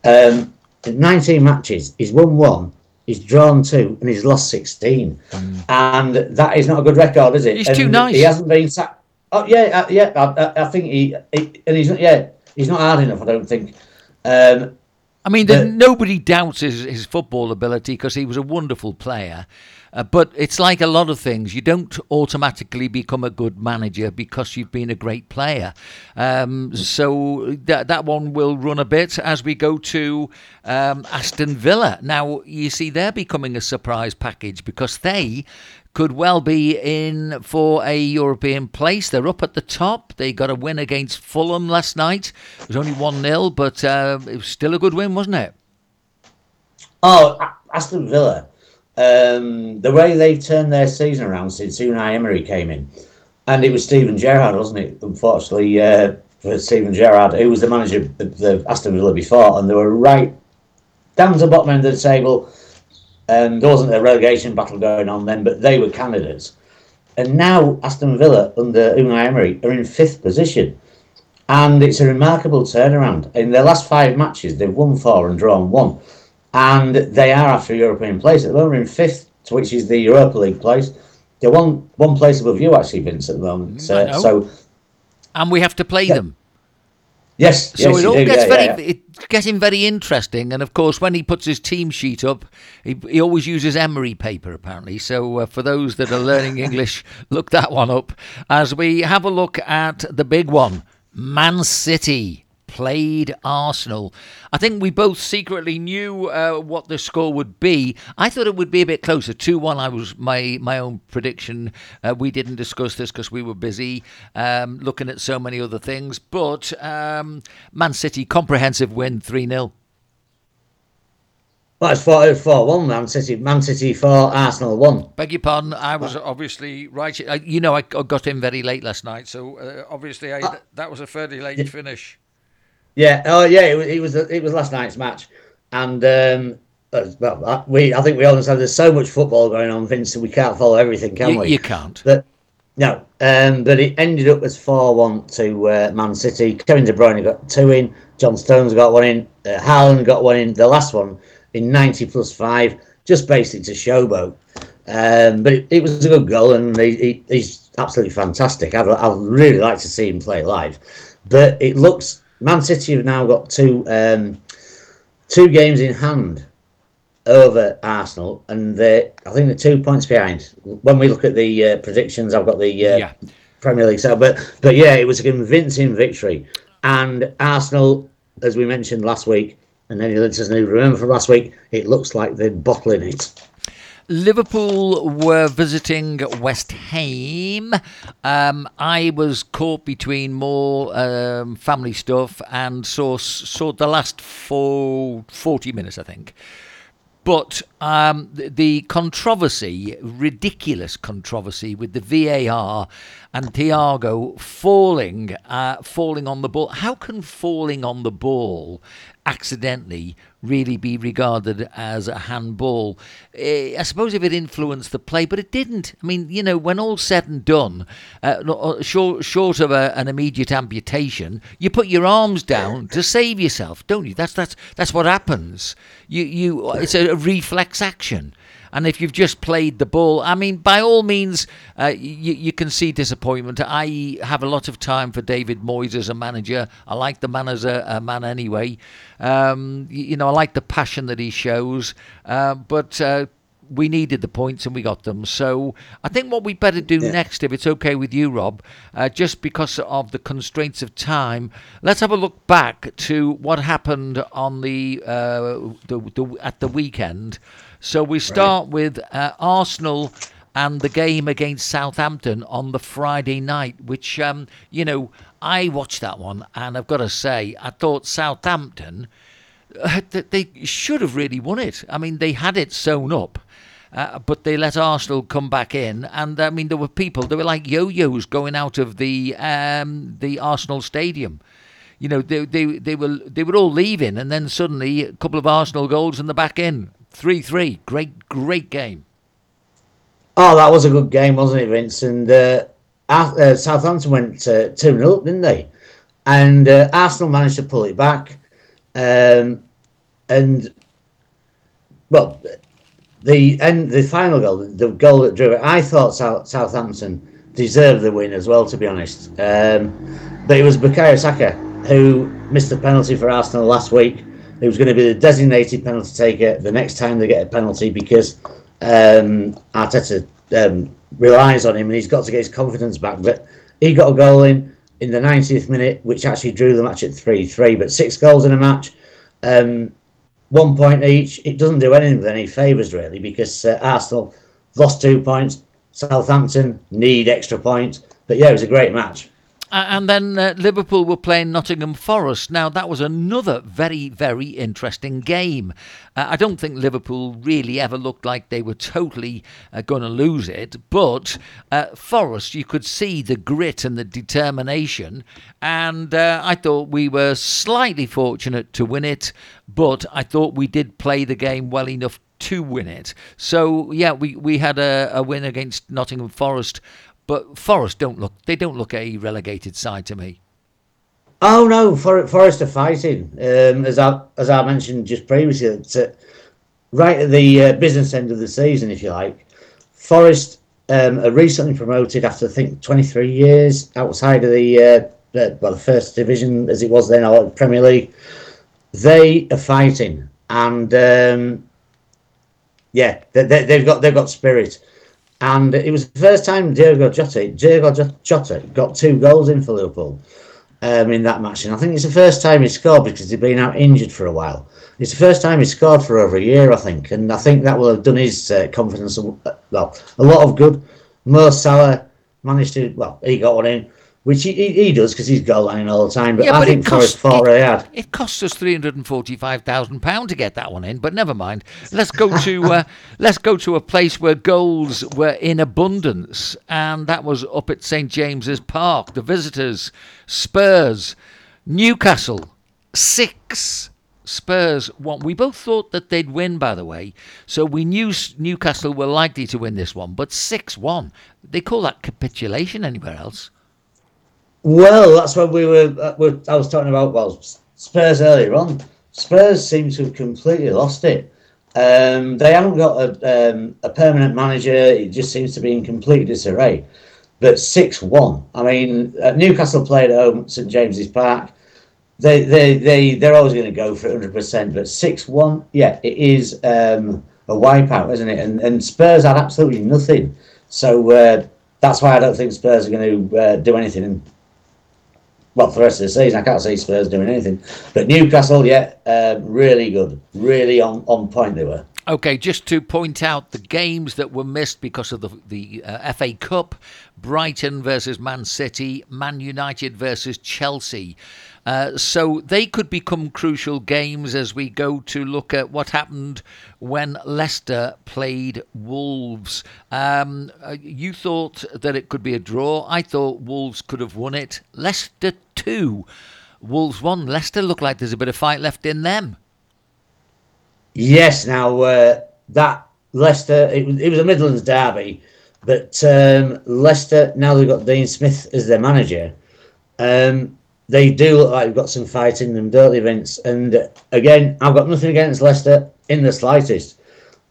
um, 19 matches, he's won one, he's drawn two, and he's lost 16. Mm. And that is not a good record, is it? He's and too nice. He hasn't been sacked. Oh, yeah, uh, yeah, I, I, think he, he, and he's not, yeah, he's not hard enough, I don't think. Um, I mean, but, nobody doubts his, his football ability because he was a wonderful player. Uh, but it's like a lot of things. You don't automatically become a good manager because you've been a great player. Um, so that that one will run a bit as we go to um, Aston Villa. Now you see they're becoming a surprise package because they could well be in for a European place. They're up at the top. They got a win against Fulham last night. It was only 1 0, but uh, it was still a good win, wasn't it? Oh, Aston Villa um, the way they've turned their season around since Unai Emery came in, and it was Steven Gerrard, wasn't it? Unfortunately uh, for Steven Gerrard, who was the manager of the Aston Villa before, and they were right down to the bottom end of the table. And there wasn't a relegation battle going on then, but they were candidates. And now Aston Villa under Unai Emery are in fifth position. and it's a remarkable turnaround. In their last five matches, they've won four and drawn one, and they are after European place. At the moment, in fifth, which is the Europa League place. They're one one place above you, actually, Vince, at the moment. Uh, so And we have to play them. yes, So yes, it all do, gets yeah, very, yeah. it's getting very interesting. And of course, when he puts his team sheet up, he, he always uses emery paper, apparently. So uh, for those that are learning English, look that one up as we have a look at the big one Man City. Played Arsenal. I think we both secretly knew uh, what the score would be. I thought it would be a bit closer. Two one. I was my my own prediction. Uh, we didn't discuss this because we were busy um, looking at so many other things. But um, Man City comprehensive win three 0 Well, it's four, four one. Man City, Man City four, Arsenal one. Beg your pardon. I was obviously right. You know, I I got in very late last night, so uh, obviously I, that was a fairly late finish. Yeah, oh yeah, it was it was, it was last night's match, and um, uh, well, we I think we all understand there's so much football going on, Vince, we can't follow everything, can You, we? you can't. But no, um, but it ended up as four one to uh, Man City. Kevin De Bruyne got two in. John Stones got one in. Uh, Haaland got one in. The last one in ninety plus five, just basically to showboat. Um, but it, it was a good goal, and he, he, he's absolutely fantastic. I'd, I'd really like to see him play live. But it looks Man City have now got two um, two games in hand over Arsenal, and they I think they're two points behind. When we look at the uh, predictions, I've got the uh, Yeah. Premier League so but but yeah, it was a convincing victory, and Arsenal, as we mentioned last week, and any listeners who remember from last week, it looks like they're bottling it. Liverpool were visiting West Ham. Um, I was caught between more um, family stuff and saw saw the last four, 40 minutes, I think. But um, the, controversy, ridiculous controversy with the VAR and Thiago falling, uh, falling on the ball. How can falling on the ball accidentally really be regarded as a handball? Eh, I suppose if it influenced the play, but it didn't. I mean, you know, when all's said and done, uh, uh, short, short of a, an immediate amputation, you put your arms down to save yourself, don't you? That's that's that's what happens. You you it's a reflex action. And if you've just played the ball, I mean, by all means, uh, you, you can see disappointment. I have a lot of time for David Moyes as a manager. I like the man as a, a man anyway. Um, you, you know, I like the passion that he shows. Uh, but uh, we needed the points and we got them. So I think what we better do next, if it's okay with you, Rob, uh, just because of the constraints of time, let's have a look back to what happened on the, uh, the, the at the weekend. So we start right. with uh, Arsenal and the game against Southampton on the Friday night, which, um, you know, I watched that one and I've got to say, I thought Southampton, uh, they should have really won it. I mean, they had it sewn up. Uh, but they let Arsenal come back in, and I mean there were people they were like yo-yos going out of the um, the Arsenal stadium. You know they, they they were they were all leaving, and then suddenly a couple of Arsenal goals in the back end 3 3. Great, great game. Oh, that was a good game, wasn't it, Vince? And uh, uh, Southampton went 2 uh, 0 didn't they? And uh, Arsenal managed to pull it back. Um, and, well, the end, the final goal, the goal that drew it, I thought South, Southampton deserved the win as well, to be honest. Um, but it was Bukayo Saka who missed the penalty for Arsenal last week he was going to be the designated penalty taker the next time they get a penalty because um, Arteta um, relies on him and he's got to get his confidence back. But he got a goal in in the 90th minute, which actually drew the match at 3 3. But six goals in a match, um, one point each, it doesn't do anything with any favours really because uh, Arsenal lost two points, Southampton need extra points. But yeah, it was a great match. And then uh, Liverpool were playing Nottingham Forest. Now, that was another very, very interesting game. Uh, I don't think Liverpool really ever looked like they were totally uh, going to lose it, but uh, Forest, you could see the grit and the determination. And uh, I thought we were slightly fortunate to win it, but I thought we did play the game well enough to win it. So, yeah, we, we had a, a win against Nottingham Forest. But Forest don't look they don't look a relegated side to me. Oh no, For, Forest are fighting. Um, as I as I mentioned just previously, it's, uh, right at the uh, business end of the season, if you like. Forest um, are recently promoted after I think 23 years outside of the uh, well the first division as it was then, or Premier League. They are fighting, and um, yeah, they, they, they've got they've got spirit. And it was the first time Diogo Jota, Jota got two goals in for Liverpool um, in that match. And I think it's the first time he scored because he'd been out injured for a while. It's the first time he scored for over a year, I think. And I think that will have done his uh, confidence, well, a lot of good. Mo Salah managed to, well, he got one in which he, he, he does because he's goal lining all the time. But yeah, I but think Forest fought really hard. It cost us three hundred and forty-five thousand pound to get that one in, but never mind. Let's go to uh, let's go to a place where goals were in abundance, and that was up at St James's Park. The visitors, Spurs, Newcastle, six. Spurs won. We both thought that they'd win, by the way, so we knew Newcastle were likely to win this one. But six-one, they call that capitulation anywhere else. Well, that's what we were, uh, were. I was talking about. Well, Spurs earlier on. Spurs seem to have completely lost it. Um, they haven't got a, um, a permanent manager. It just seems to be in complete disarray. But six one. I mean, uh, Newcastle played at home St James's Park. They they they they're always going to go for hundred percent. But six one, yeah, it is um, a wipeout, isn't it? And and Spurs had absolutely nothing. So uh, that's why I don't think Spurs are going to uh, do anything well, for the rest of the season, I can't see Spurs doing anything. But Newcastle, yeah, uh, really good, really on, on point they were. Okay, just to point out the games that were missed because of the the uh, FA Cup: Brighton versus Man City, Man United versus Chelsea. Uh, so they could become crucial games as we go to look at what happened when Leicester played Wolves. Um, uh, you thought that it could be a draw. I thought Wolves could have won it. Leicester 2. Wolves 1. Leicester look like there's a bit of fight left in them. Yes, now uh, that Leicester, it was, it was a Midlands derby, but um, Leicester, now they've got Dean Smith as their manager. Um, they do look like they've got some fight in them, don't they, Vince? And again, I've got nothing against Leicester in the slightest.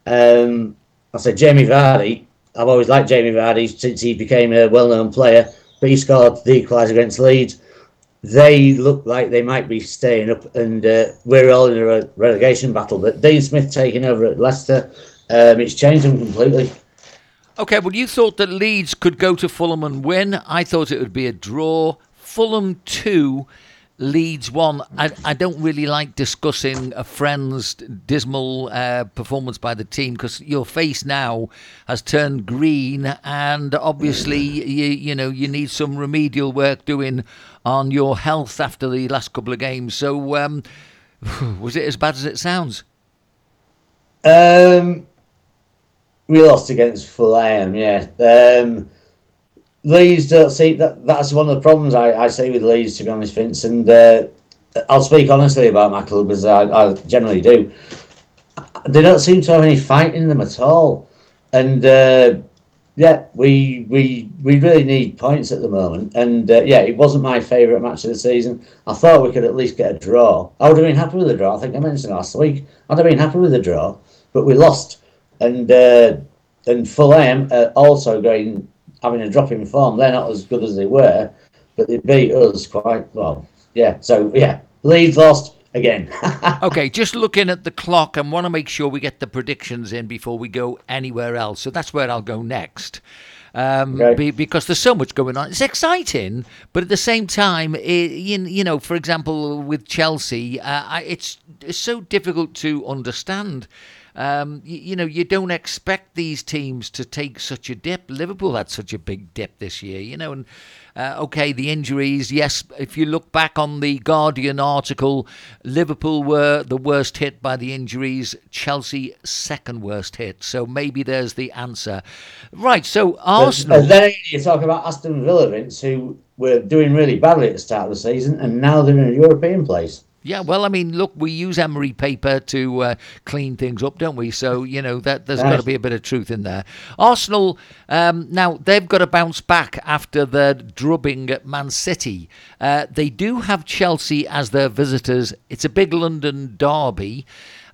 Um, I said Jamie Vardy. I've always liked Jamie Vardy since he became a well-known player, but he scored the equaliser against Leeds. They look like they might be staying up, and uh, we're all in a relegation battle. But Dean Smith taking over at Leicester, um, it's changed them completely. Okay, well, you thought that Leeds could go to Fulham and win. I thought it would be a draw. Fulham 2, Leeds 1. I, I don't really like discussing a friend's dismal uh, performance by the team because your face now has turned green and obviously you, you know you need some remedial work doing on your health after the last couple of games. So um, was it as bad as it sounds? Um, we lost against Fulham, yeah. Um, Leeds don't see that. That's one of the problems I, I see with Leeds, to be honest, Vince. And uh, I'll speak honestly about my club as I, I, generally do. They don't seem to have any fight in them at all. And uh, yeah, we we we really need points at the moment. And uh, yeah, it wasn't my favourite match of the season. I thought we could at least get a draw. I would have been happy with a draw. I think I mentioned last week. I'd have been happy with a draw, but we lost. And uh, and Fulham also going having a drop in form. They're not as good as they were, but they beat us quite well. Yeah. So yeah, Leeds lost again. okay, just looking at the clock and want to make sure we get the predictions in before we go anywhere else. So that's where I'll go next. Um, okay. be, because there's so much going on. It's exciting, but at the same time, it, you, you know, for example, with Chelsea, uh, it's, it's so difficult to understand um, you, you, know, you don't expect these teams to take such a dip. Liverpool had such a big dip this year, you know, and uh, okay, the injuries. Yes, if you look back on the Guardian article, Liverpool were the worst hit by the injuries. Chelsea second worst hit. So maybe there's the answer. Right. So Arsenal. And then you talk about Aston Villa, Vince, who were doing really badly at the start of the season, and now they're in a European place. Yeah, well, I mean, look, we use emery paper to uh, clean things up, don't we? So you know that there's got to be a bit of truth in there. Arsenal um, now they've got to bounce back after their drubbing at Man City. Uh, they do have Chelsea as their visitors. It's a big London derby.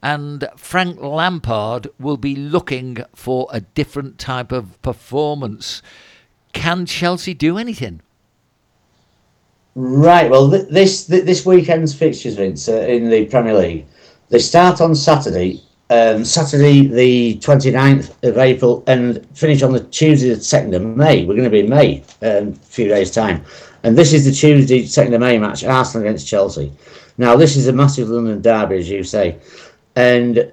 And Frank Lampard will be looking for a different type of performance. Can Chelsea do anything? Right. Well, th- this th- this weekend's fixtures, Vince, uh, in the Premier League, they start on Saturday, um, Saturday the 29th of April, and finish on the Tuesday the second of May. We're going to be in May um, a few days time, and this is the Tuesday second of May match, Arsenal against Chelsea. Now, this is a massive London derby, as you say, and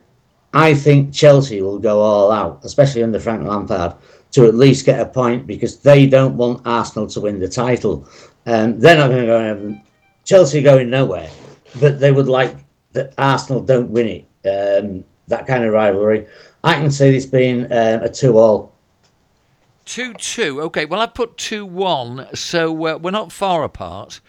I think Chelsea will go all out, especially under Frank Lampard, to at least get a point because they don't want Arsenal to win the title. Um, they're not going to go in. Chelsea going nowhere, but they would like that Arsenal don't win it. Um, that kind of rivalry. I can see this being um, a two-all. Two-two. Okay. Well, I put two-one, so uh, we're not far apart.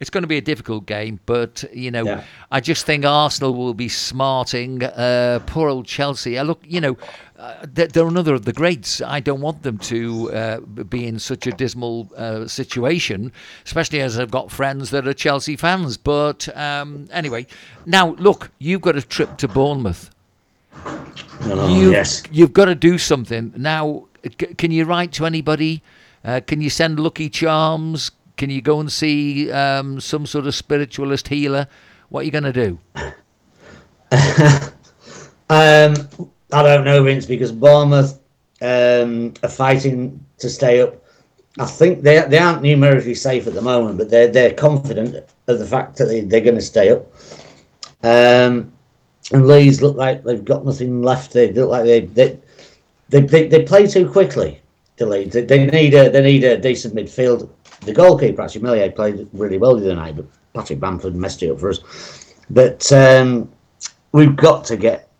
It's going to be a difficult game, but you know, yeah. I just think Arsenal will be smarting. Uh, poor old Chelsea. I look, you know, uh, they're another of the greats. I don't want them to uh, be in such a dismal uh, situation, especially as I've got friends that are Chelsea fans. But um, anyway, now look, you've got a trip to Bournemouth. Oh, you've, yes. You've got to do something now. C- can you write to anybody? Uh, can you send lucky charms? Can you go and see um, some sort of spiritualist healer? What are you going to do? um, I don't know, Vince, because Bournemouth um, are fighting to stay up. I think they they aren't numerically safe at the moment, but they're they're confident of the fact that they, they're going to stay up. Um, and Leeds look like they've got nothing left. They look like they they they, they, they play too quickly. Leeds they, they need a they need a decent midfield the goalkeeper actually Meslier played really well the other night, but Patrick Bamford messed it up for us. But um, we've got to get,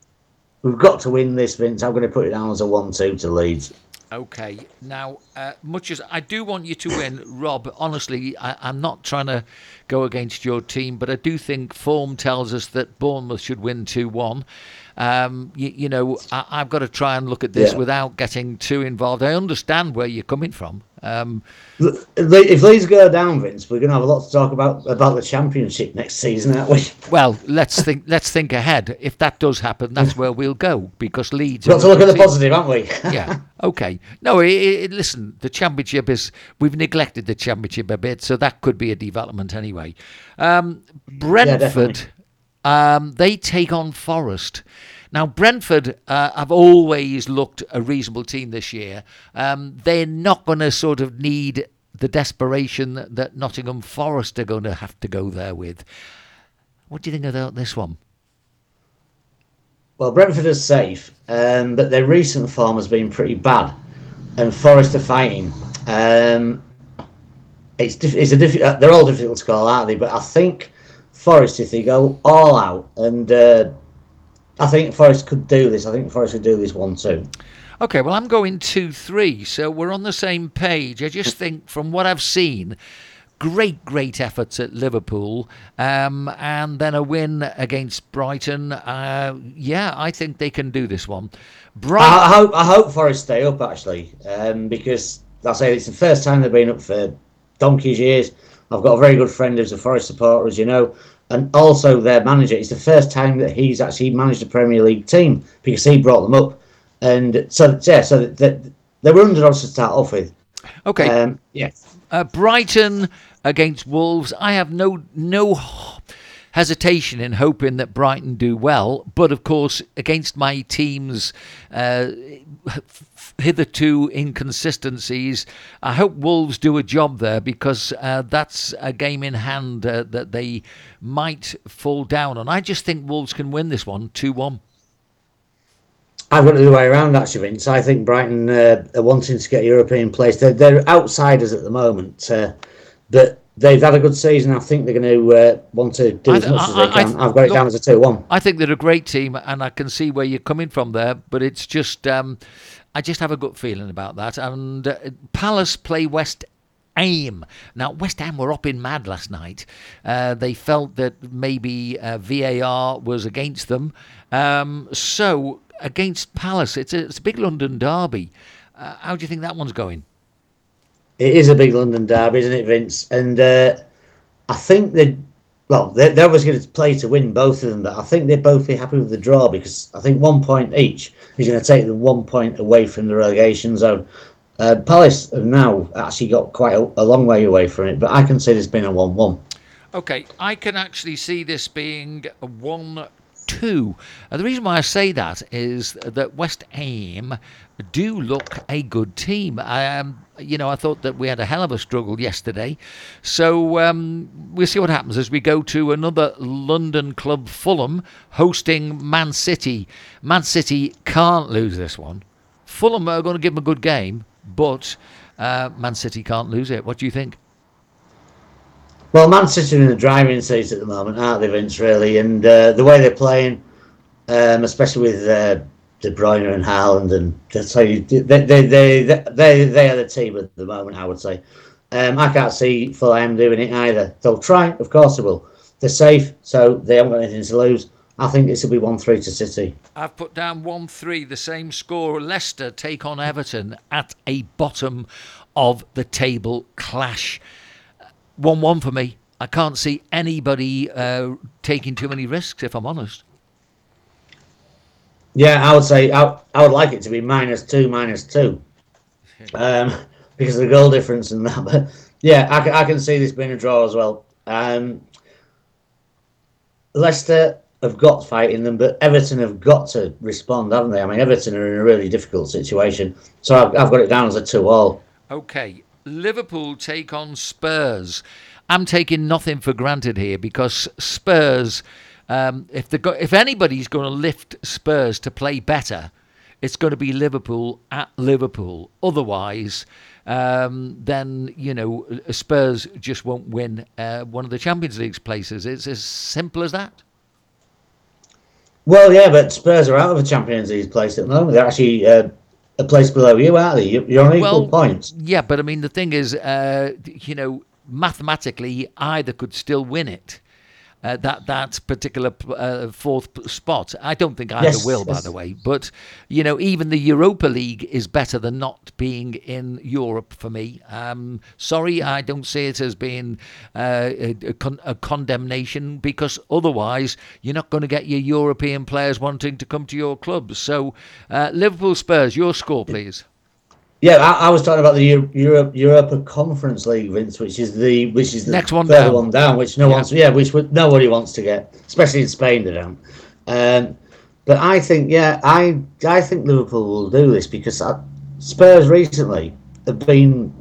we've got to win this, Vince. I'm going to put it down as a one-two to Leeds. Okay. Now, uh, much as I do want you to win, Rob, honestly, I, am not trying to go against your team, but I do think form tells us that Bournemouth should win 2 1. Um, you, you, know, I, have got to try and look at this yeah. without getting too involved. I understand where you're coming from. Um, if these go down, Vince, we're going to have a lot to talk about about the championship next season, aren't we? Well, let's think. let's think ahead. If that does happen, that's where we'll go because Leeds. We've got to look at the positive, haven't we? yeah. Okay. No. It, it, listen, the championship is. We've neglected the championship a bit, so that could be a development anyway. Um, Brentford. Yeah, um, they take on Forest. Now, Brentford uh, have always looked a reasonable team this year. Um, they're not going to sort of need the desperation that, Nottingham Forest are going to have to go there with. What do you think about this one? Well, Brentford is safe, um, but their recent form has been pretty bad, and Forest are fighting. Um, it's, it's a difficult. They're all difficult to call, aren't they? But I think Forest, if they go all out, and uh, I think Forest could do this. I think Forest could do this one too. Okay, well, I'm going 2 3, so we're on the same page. I just think, from what I've seen, great, great efforts at Liverpool, um, and then a win against Brighton. Uh, yeah, I think they can do this one. Brighton... I, I, hope I hope Forest stay up actually, um, because I say it's the first time they've been up for donkey's years. I've got a very good friend who's a Forest supporter, as you know, and also their manager. It's the first time that he's actually managed a Premier League team because he brought them up, and so yeah, so that they were underdogs to start off with. Okay. Um, yeah. Uh, Brighton against Wolves. I have no no hesitation in hoping that Brighton do well, but of course against my team's uh, hitherto inconsistencies. I hope Wolves do a job there because uh, that's a game in hand uh, that they might fall down on. I just think Wolves can win this one 2 1. I've got it the way around, actually, Vince. I think Brighton uh, are wanting to get European place. They're, they're outsiders at the moment, uh, but they've had a good season. I think they're going to uh, want to do as much I, as they can. I, have got it look, down as a 2 1. I think they're a great team, and I can see where you're coming from there, but it's just. Um, I just have a gut feeling about that. And uh, Palace play West Ham. Now, West Ham were up in mad last night. Uh, they felt that maybe uh, VAR was against them. Um, so, against Palace, it's a, it's a big London derby. Uh, how do you think that one's going? It is a big London derby, isn't it, Vince? And uh, I think they, well, they're, they're always going to play to win both of them, but I think they'd both be happy with the draw because I think one point each is going to take them one point away from the relegation zone. Uh, Palace have now actually got quite a, a long way away from it, but I can see this being a 1 1. Okay, I can actually see this being a 1 2. And the reason why I say that is that West Ham do look a good team. Um, you know, I thought that we had a hell of a struggle yesterday. So um, we'll see what happens as we go to another London club, Fulham, hosting Man City. Man City can't lose this one. Fulham are going to give them a good game, but uh, Man City can't lose it. What do you think? Well, Man City are in the driving seat at the moment, aren't they, Vince? Really, and uh, the way they're playing, um, especially with uh, De Bruyne and Haaland, and that's how you, they, they, they, they, they are the team at the moment. I would say. Um, I can't see Fulham doing it either. They'll try, of course they will. They're safe, so they haven't got anything to lose. I think this will be 1 3 to City. I've put down 1 3, the same score. Leicester take on Everton at a bottom of the table clash. 1 1 for me. I can't see anybody uh, taking too many risks, if I'm honest. Yeah, I would say I, I would like it to be minus 2, minus 2. Um, because of the goal difference and that. But yeah, I, can, I can see this being a draw as well. Um, Leicester have got fight in them, but Everton have got to respond, haven't they? I mean, Everton are in a really difficult situation. So I've, I've got it down as a 2 all. Okay, Liverpool take on Spurs. I'm taking nothing for granted here because Spurs, um, if the if anybody's going to lift Spurs to play better, it's going to be Liverpool at Liverpool. Otherwise, um, then you know Spurs just won't win uh, one of the Champions League's places. It's as simple as that. Well, yeah, but Spurs are out of the Champions League place at the moment. They're actually uh, a place below you, aren't they? You're on equal well, points. Yeah, but I mean, the thing is, uh, you know, mathematically, either could still win it uh, that that particular uh, fourth spot. I don't think either yes, will, yes. by the way. But you know, even the Europa League is better than not being in Europe for me. Um, sorry, I don't see it as being uh, a, a, con- a, condemnation because otherwise you're not going to get your European players wanting to come to your clubs. So, uh, Liverpool Spurs, your score, please. Yeah, I, I, was talking about the Europe Europa Conference League, Vince, which is the which is the next one down. one down, which no yeah. wants, yeah, which nobody wants to get, especially in Spain. They don't. Um, but I think, yeah, I I think Liverpool will do this because uh, Spurs recently have been,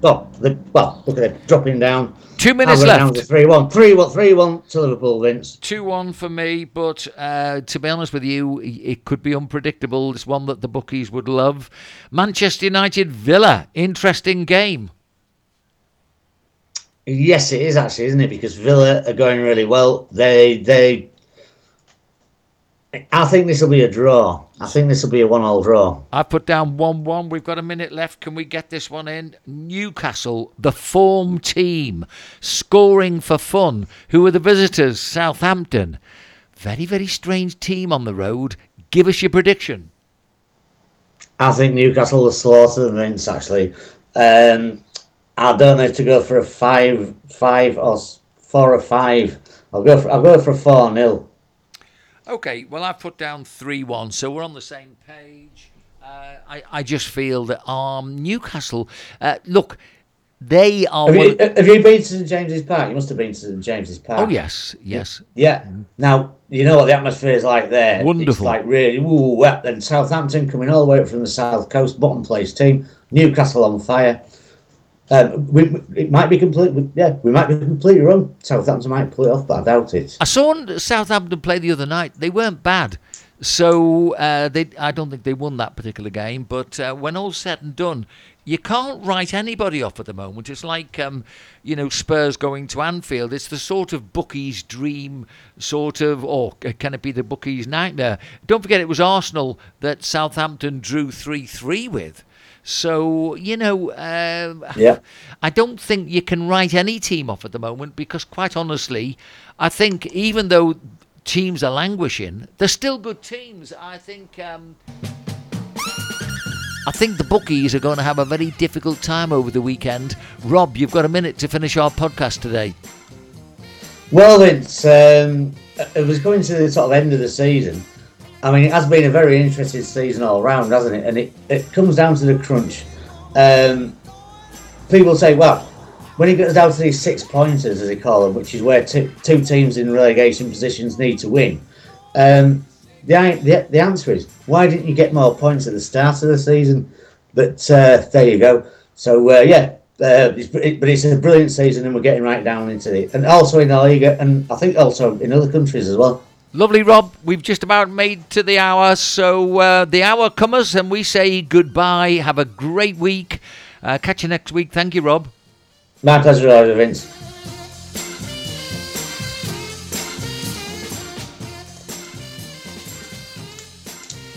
well, they, well, look at them dropping down Two minutes left. 3 1. 3 1 3 1 to Liverpool, Vince. 2 1 for me, but uh, to be honest with you, it could be unpredictable. It's one that the bookies would love. Manchester United Villa. Interesting game. Yes, it is actually, isn't it? Because Villa are going really well. They they I think this will be a draw. I think this will be a one-all draw. I've put down one-one. We've got a minute left. Can we get this one in? Newcastle, the form team, scoring for fun. Who are the visitors? Southampton. Very, very strange team on the road. Give us your prediction. I think Newcastle will slaughter them, Vince. Actually, um, I don't know to go for a five, five or four or five. I'll go for I'll go for a four 0 Okay, well, I've put down 3 1, so we're on the same page. Uh, I, I just feel that um, Newcastle, uh, look, they are. Have you, have you, been to St James's Park? You must have been to St James's Park. Oh yes, yes. Yeah. Now you know what the atmosphere is like there. Wonderful. It's like really ooh, wet. And Southampton coming all the way up from the south coast, bottom place team. Newcastle on fire. Um, we, it might be completely, yeah, we might be completely wrong. Southampton might pull it off, but I doubt it. I saw Southampton play the other night. They weren't bad. So uh, they, I don't think they won that particular game. But uh, when all's said and done, you can't write anybody off at the moment. It's like, um, you know, Spurs going to Anfield. It's the sort of bookie's dream, sort of, or can it be the bookie's nightmare? Don't forget, it was Arsenal that Southampton drew 3 3 with. So you know, uh, Yeah. I don't think you can write any team off at the moment because, quite honestly, I think even though teams are languishing, they're still good teams. I think. Um, I think the bookies are going to have a very difficult time over the weekend. Rob, you've got a minute to finish our podcast today. Well, it's um, it was going to the sort of end of the season. I mean, it has been a very interesting season all round, hasn't it? And it, it comes down to the crunch. Um, people say, well, when it gets down to these six pointers, as they call them, which is where two, two teams in relegation positions need to win, um, the, the the answer is why didn't you get more points at the start of the season? But uh, there you go. So uh, yeah, uh, it's, it, but it's a brilliant season, and we're getting right down into it, and also in the league, and I think also in other countries as well. Lovely, Rob. We've just about made to the hour, so uh, the hour comes, and we say goodbye. Have a great week. Uh, catch you next week. Thank you, Rob. My pleasure, Vince.